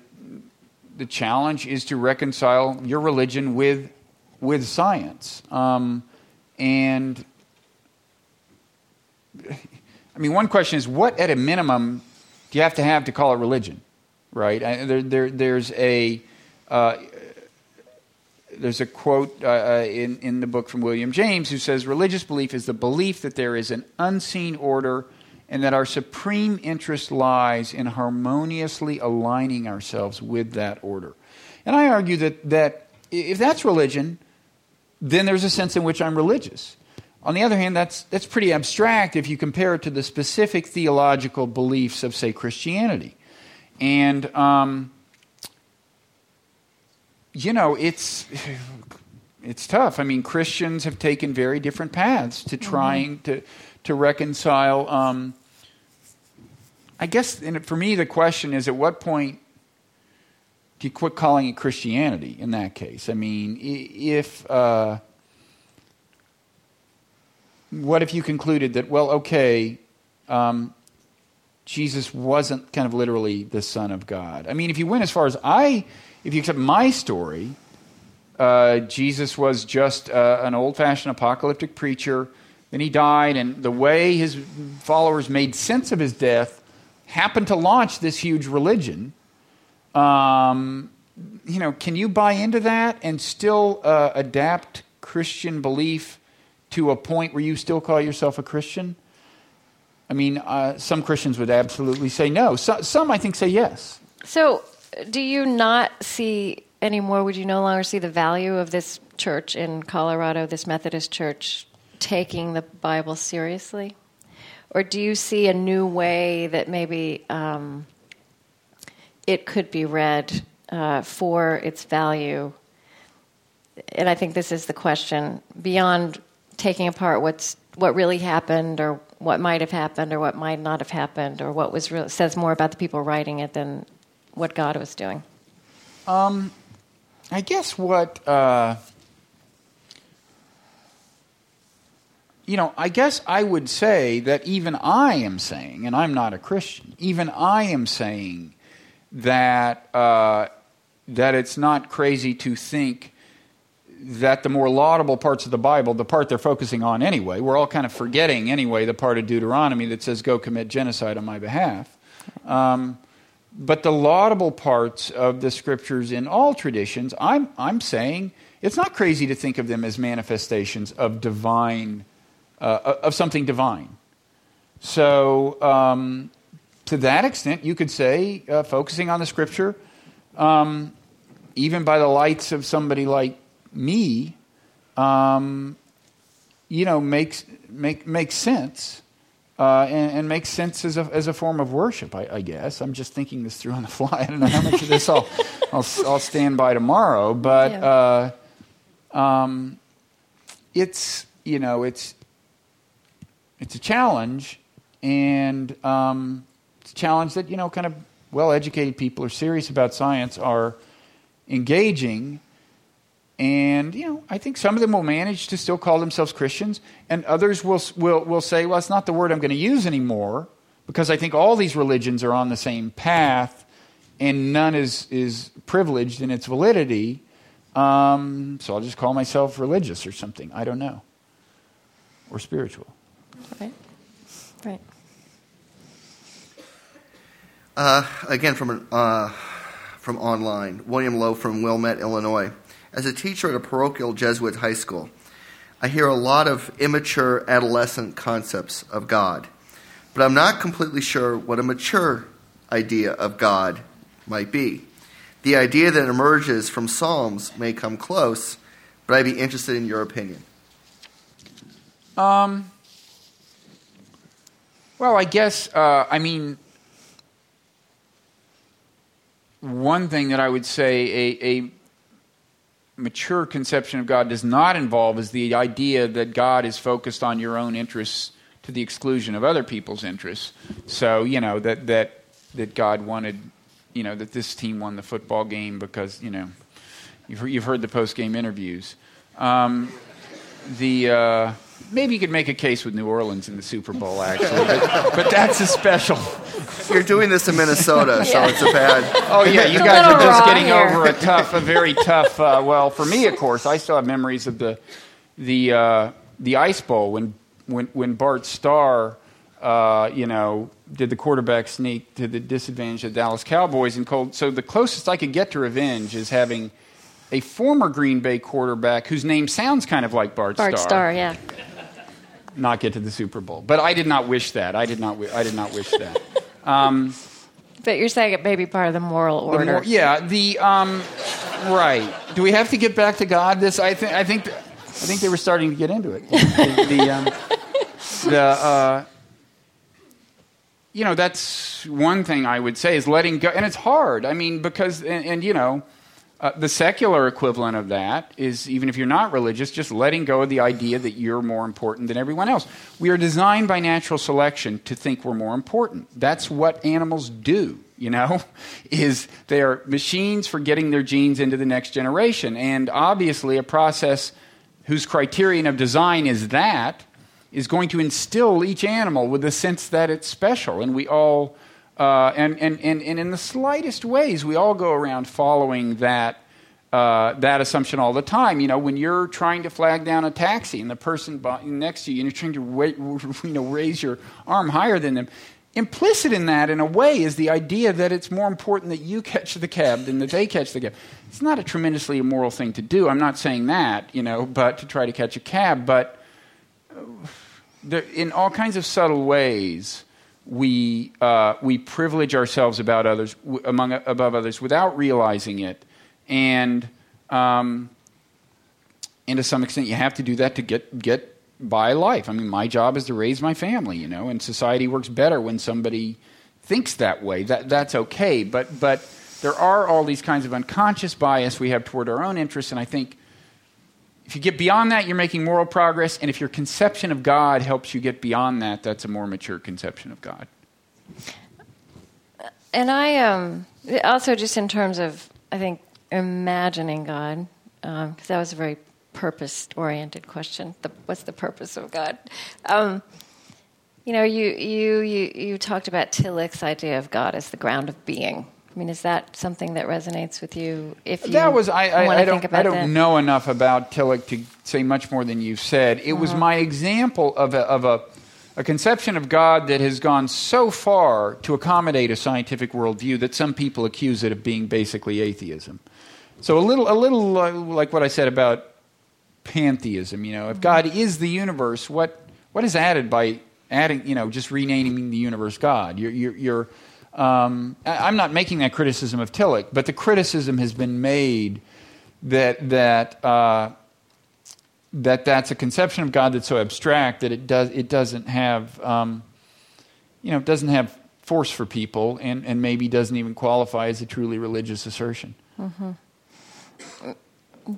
the challenge is to reconcile your religion with, with science. Um, and I mean, one question is what, at a minimum, do you have to have to call it religion, right? I, there, there, there's a uh, there's a quote uh, uh, in in the book from William James who says religious belief is the belief that there is an unseen order and that our supreme interest lies in harmoniously aligning ourselves with that order. And I argue that that if that's religion, then there's a sense in which I'm religious. On the other hand, that's, that's pretty abstract if you compare it to the specific theological beliefs of, say, Christianity. And, um, you know, it's, it's tough. I mean, Christians have taken very different paths to mm-hmm. trying mm-hmm. to, to reconcile. Um, I guess for me, the question is at what point do you quit calling it Christianity in that case? I mean, if. Uh, what if you concluded that, well, okay, um, Jesus wasn't kind of literally the Son of God? I mean, if you went as far as I, if you accept my story, uh, Jesus was just uh, an old fashioned apocalyptic preacher. Then he died, and the way his followers made sense of his death happened to launch this huge religion. Um, you know, can you buy into that and still uh, adapt Christian belief to a point where you still call yourself a Christian? I mean, uh, some Christians would absolutely say no. So, some, I think, say yes. So, do you not see anymore? Would you no longer see the value of this church in Colorado, this Methodist church, taking the Bible seriously? Or do you see a new way that maybe um, it could be read uh, for its value? And I think this is the question beyond taking apart what's what really happened or what might have happened or what might not have happened or what was real says more about the people writing it than what God was doing. Um, I guess what uh, you know, I guess I would say that even I am saying, and I'm not a Christian, even I am saying that uh, that it's not crazy to think that the more laudable parts of the Bible, the part they're focusing on anyway, we're all kind of forgetting anyway the part of Deuteronomy that says, go commit genocide on my behalf. Um, but the laudable parts of the scriptures in all traditions, I'm, I'm saying it's not crazy to think of them as manifestations of divine, uh, of something divine. So, um, to that extent, you could say, uh, focusing on the scripture, um, even by the lights of somebody like me, um, you know, makes make makes sense. Uh, and, and, makes sense as a, as a form of worship, I, I, guess. I'm just thinking this through on the fly. I don't know how much of this I'll, I'll, I'll stand by tomorrow, but yeah. uh, um, it's you know it's it's a challenge, and um, it's a challenge that you know kind of well educated people are serious about science are engaging and, you know, I think some of them will manage to still call themselves Christians, and others will, will, will say, well, it's not the word I'm going to use anymore, because I think all these religions are on the same path, and none is, is privileged in its validity. Um, so I'll just call myself religious or something. I don't know. Or spiritual. Right. Right. Uh, again, from, uh, from online, William Lowe from Wilmette, Illinois. As a teacher at a parochial Jesuit high school, I hear a lot of immature adolescent concepts of God, but I'm not completely sure what a mature idea of God might be. The idea that emerges from Psalms may come close, but I'd be interested in your opinion. Um, well, I guess, uh, I mean, one thing that I would say a, a mature conception of God does not involve is the idea that God is focused on your own interests to the exclusion of other people's interests. So, you know, that, that, that God wanted, you know, that this team won the football game because, you know, you've, you've heard the post game interviews. Um, the, uh, maybe you could make a case with New Orleans in the Super Bowl, actually, but, but that's a special. You're doing this in Minnesota, so it's a bad. Oh yeah, you guys are just getting here. over a tough, a very tough. Uh, well, for me, of course, I still have memories of the the uh, the Ice Bowl when when when Bart Starr. Uh, you know, did the quarterback sneak to the disadvantage of the Dallas Cowboys and called. So the closest I could get to revenge is having a former Green Bay quarterback whose name sounds kind of like Bart, Starr. Bart Starr, Starr, yeah. Not get to the Super Bowl. But I did not wish that. I did not. I did not wish that. Um, But you're saying it may be part of the moral the order. yeah. The um, right. Do we have to get back to God? This I think. I think. I think they were starting to get into it. The, the, um, the uh, you know that's one thing I would say is letting go, and it's hard. I mean, because and, and you know. Uh, the secular equivalent of that is even if you're not religious, just letting go of the idea that you're more important than everyone else. We are designed by natural selection to think we're more important. That's what animals do, you know, is they are machines for getting their genes into the next generation. And obviously, a process whose criterion of design is that is going to instill each animal with the sense that it's special. And we all uh, and, and, and, and in the slightest ways, we all go around following that, uh, that assumption all the time. You know, when you're trying to flag down a taxi and the person next to you, and you're trying to you know, raise your arm higher than them, implicit in that, in a way, is the idea that it's more important that you catch the cab than that they catch the cab. It's not a tremendously immoral thing to do. I'm not saying that, you know, but to try to catch a cab. But uh, in all kinds of subtle ways, we, uh, we privilege ourselves about others, w- among, above others without realizing it. And, um, and to some extent, you have to do that to get, get by life. I mean, my job is to raise my family, you know, and society works better when somebody thinks that way. That, that's okay. But, but there are all these kinds of unconscious bias we have toward our own interests, and I think if you get beyond that, you're making moral progress. And if your conception of God helps you get beyond that, that's a more mature conception of God. And I um, also just in terms of I think imagining God, because that was a very purpose-oriented question. The, what's the purpose of God? Um, you know, you, you you you talked about Tillich's idea of God as the ground of being. I mean, is that something that resonates with you? If you that was I, I, I don't I don't that? know enough about Tillich to say much more than you've said. It was my example of a, of a a conception of God that has gone so far to accommodate a scientific worldview that some people accuse it of being basically atheism. So a little a little uh, like what I said about pantheism. You know, if God is the universe, what what is added by adding? You know, just renaming the universe God. You're you're, you're um, I'm not making that criticism of Tillich, but the criticism has been made that that uh, that that's a conception of God that's so abstract that it does it doesn't have um, you know doesn't have force for people and, and maybe doesn't even qualify as a truly religious assertion.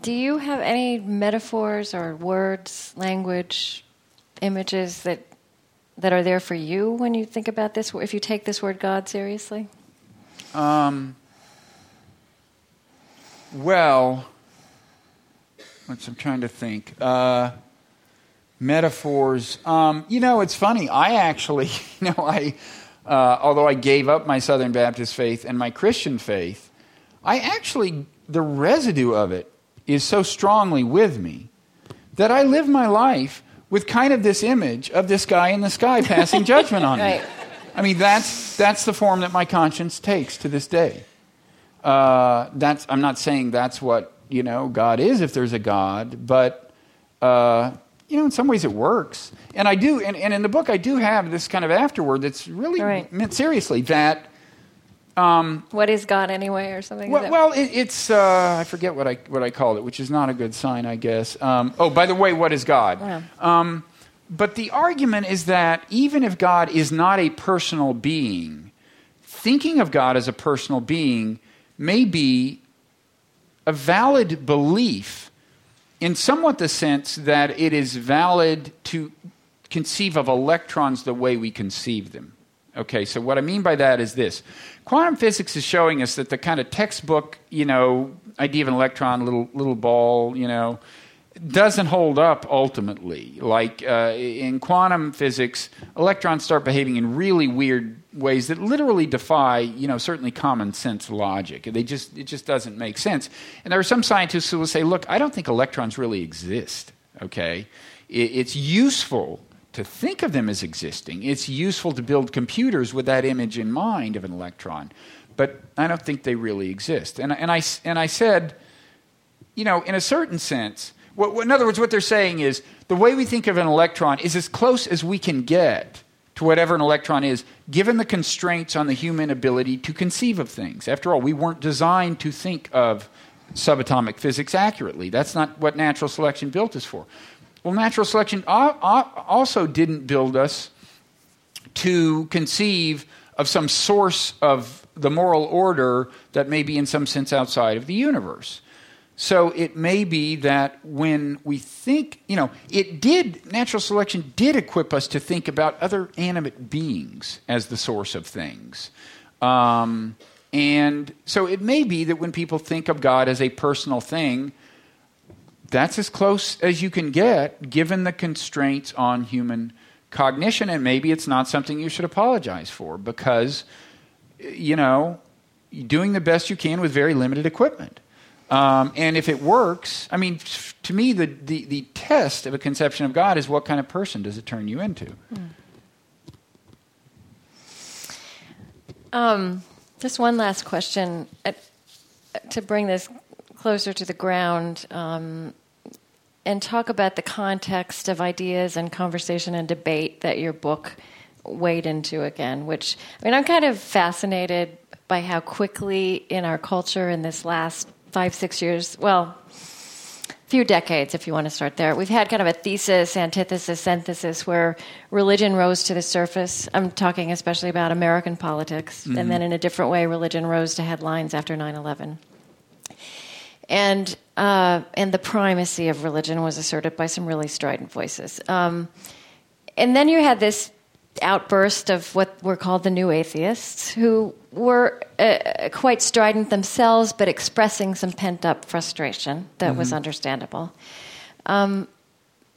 Do you have any metaphors or words, language, images that that are there for you when you think about this? If you take this word God seriously, Um, well, I'm trying to think. Uh, metaphors. Um, you know, it's funny. I actually, you know, I, uh, although I gave up my Southern Baptist faith and my Christian faith, I actually, the residue of it is so strongly with me that I live my life with kind of this image of this guy in the sky passing judgment on Right. me. I mean, that's, that's the form that my conscience takes to this day. Uh, that's, I'm not saying that's what, you know, God is if there's a God, but, uh, you know, in some ways it works. And I do, and, and in the book, I do have this kind of afterword that's really Right. meant seriously that what is God anyway, or something? Well, that- well it, it's uh, I forget what I what I called it, which is not a good sign, I guess. Um, oh, by the way, what is God? Yeah. Um, but the argument is that even if God is not a personal being, thinking of God as a personal being may be a valid belief in somewhat the sense that it is valid to conceive of electrons the way we conceive them. Okay, so what I mean by that is this. Quantum physics is showing us that the kind of textbook, you know, idea of an electron, little little ball, you know, doesn't hold up ultimately. Like uh, in quantum physics, electrons start behaving in really weird ways that literally defy, you know, certainly common sense logic. They just it just doesn't make sense. And there are some scientists who will say, "Look, I don't think electrons really exist." Okay, it's useful to think of them as existing. It's useful to build computers with that image in mind of an electron, but I don't think they really exist. And, and, I, and I said, you know, in a certain sense, in other words, what they're saying is the way we think of an electron is as close as we can get to whatever an electron is, given the constraints on the human ability to conceive of things. After all, we weren't designed to think of subatomic physics accurately. That's not what natural selection built us for. Well, natural selection also didn't build us to conceive of some source of the moral order that may be in some sense outside of the universe. So it may be that when we think, you know, it did, natural selection did equip us to think about other animate beings as the source of things. Um, and so it may be that when people think of God as a personal thing, that's as close as you can get given the constraints on human cognition. And maybe it's not something you should apologize for because, you know, doing the best you can with very limited equipment. Um, and if it works, I mean, to me, the, the, the, test of a conception of God is what kind of person does it turn you into? Mm. Um, just one last question uh, to bring this closer to the ground um, and talk about the context of ideas and conversation and debate that your book wade into again, which, I mean, I'm kind of fascinated by how quickly in our culture in this last five, six years, well, few decades, if you want to start there. We've had kind of a thesis, antithesis, synthesis where religion rose to the surface. I'm talking especially about American politics. Mm-hmm. And then in a different way, religion rose to headlines after 9 11. And, uh, and the primacy of religion was asserted by some really strident voices. Um, and then you had this outburst of what were called the new atheists, who were uh, quite strident themselves, but expressing some pent up frustration that mm-hmm. was understandable. Um,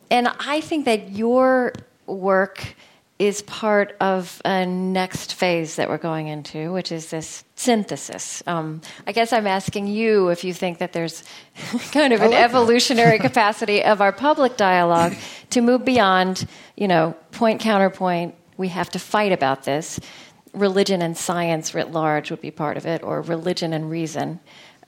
and I think that your work is part of a next phase that we're going into, which is this synthesis. Um, I guess I'm asking you if you think that there's kind of an like evolutionary capacity of our public dialogue to move beyond, you know, point counterpoint, we have to fight about this. Religion and science writ large would be part of it, or religion and reason.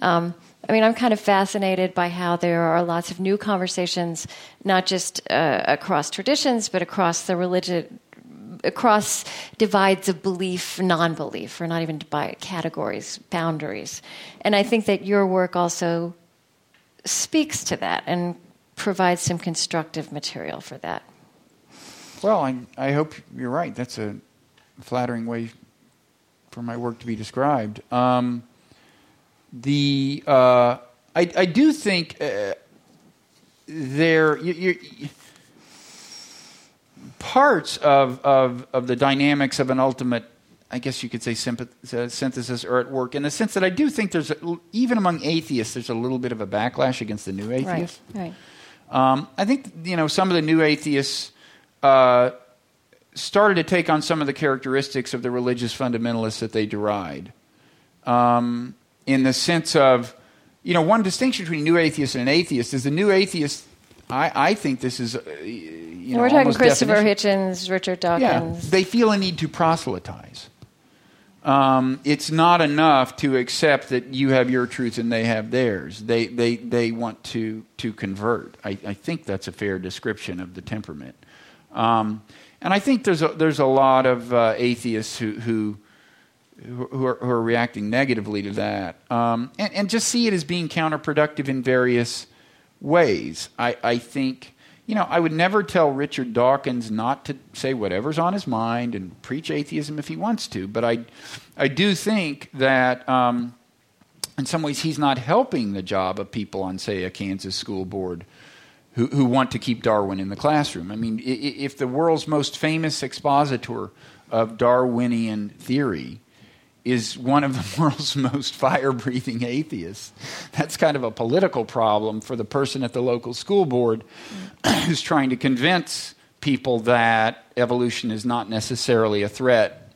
Um, I mean, I'm kind of fascinated by how there are lots of new conversations, not just uh, across traditions, but across the religion, across divides of belief, non belief, or not even by categories, boundaries. And I think that your work also speaks to that and provides some constructive material for that. Well, I, I hope you're right. That's a flattering way for my work to be described. Um, the uh, I, I do think uh, there you, you, parts of, of of the dynamics of an ultimate, I guess you could say uh, synthesis are at work in the sense that I do think there's a, even among atheists there's a little bit of a backlash against the new atheists. Right. right. Um, I think you know some of the new atheists uh, started to take on some of the characteristics of the religious fundamentalists that they deride. Um, in the sense of, you know, one distinction between new atheist and an atheist is the new atheist. I, I think this is, uh, you know, we're talking Christopher definition. Hitchens, Richard Dawkins. Yeah, they feel a need to proselytize. Um, it's not enough to accept that you have your truth and they have theirs. They, they, they want to, to convert. I, I think that's a fair description of the temperament. Um, and I think there's a, there's a lot of uh, atheists who, who, who are, who, are, reacting negatively to that um, and, and, just see it as being counterproductive in various ways. I, I think, you know, I would never tell Richard Dawkins not to say whatever's on his mind and preach atheism if he wants to, but I, I do think that. Um, in some ways, he's not helping the job of people on, say, a Kansas school board who, who want to keep Darwin in the classroom. I mean, if the world's most famous expositor of Darwinian theory is one of the world's most fire breathing atheists, that's kind of a political problem for the person at the local school board who's trying to convince people that evolution is not necessarily a threat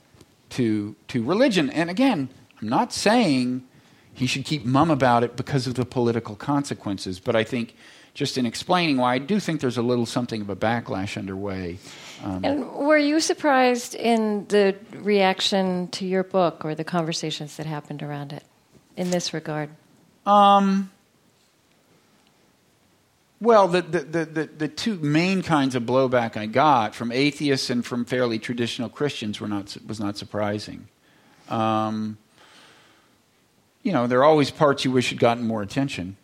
to, to religion. And again, I'm not saying he should keep mum about it because of the political consequences, but I think just in explaining why I do think there's a little something of a backlash underway. Um, and were you surprised in the reaction to your book or the conversations that happened around it in this regard? Um, well, the, the, the, the, two main kinds of blowback I got from atheists and from fairly traditional Christians were not, was not surprising. Um, you know, there are always parts you wish had gotten more attention,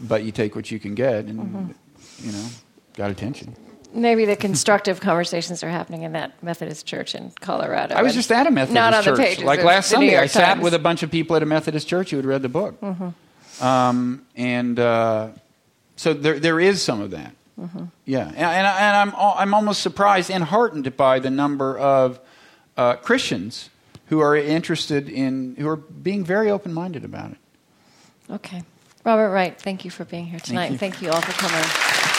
but you take what you can get and, mm-hmm. you know, got attention. Maybe the constructive conversations are happening in that Methodist church in Colorado. I was just at a Methodist not on church. The pages like last Sunday, I sat Times. with a bunch of people at a Methodist church who had read the book. Mm-hmm. Um, and uh, so there, there is some of that. Mm-hmm. Yeah. And, and, and, I'm, I'm almost surprised and heartened by the number of uh, Christians who are interested in, who are being very open minded about it. Okay. Robert Wright, thank you for being here tonight. Thank you, thank you all for coming.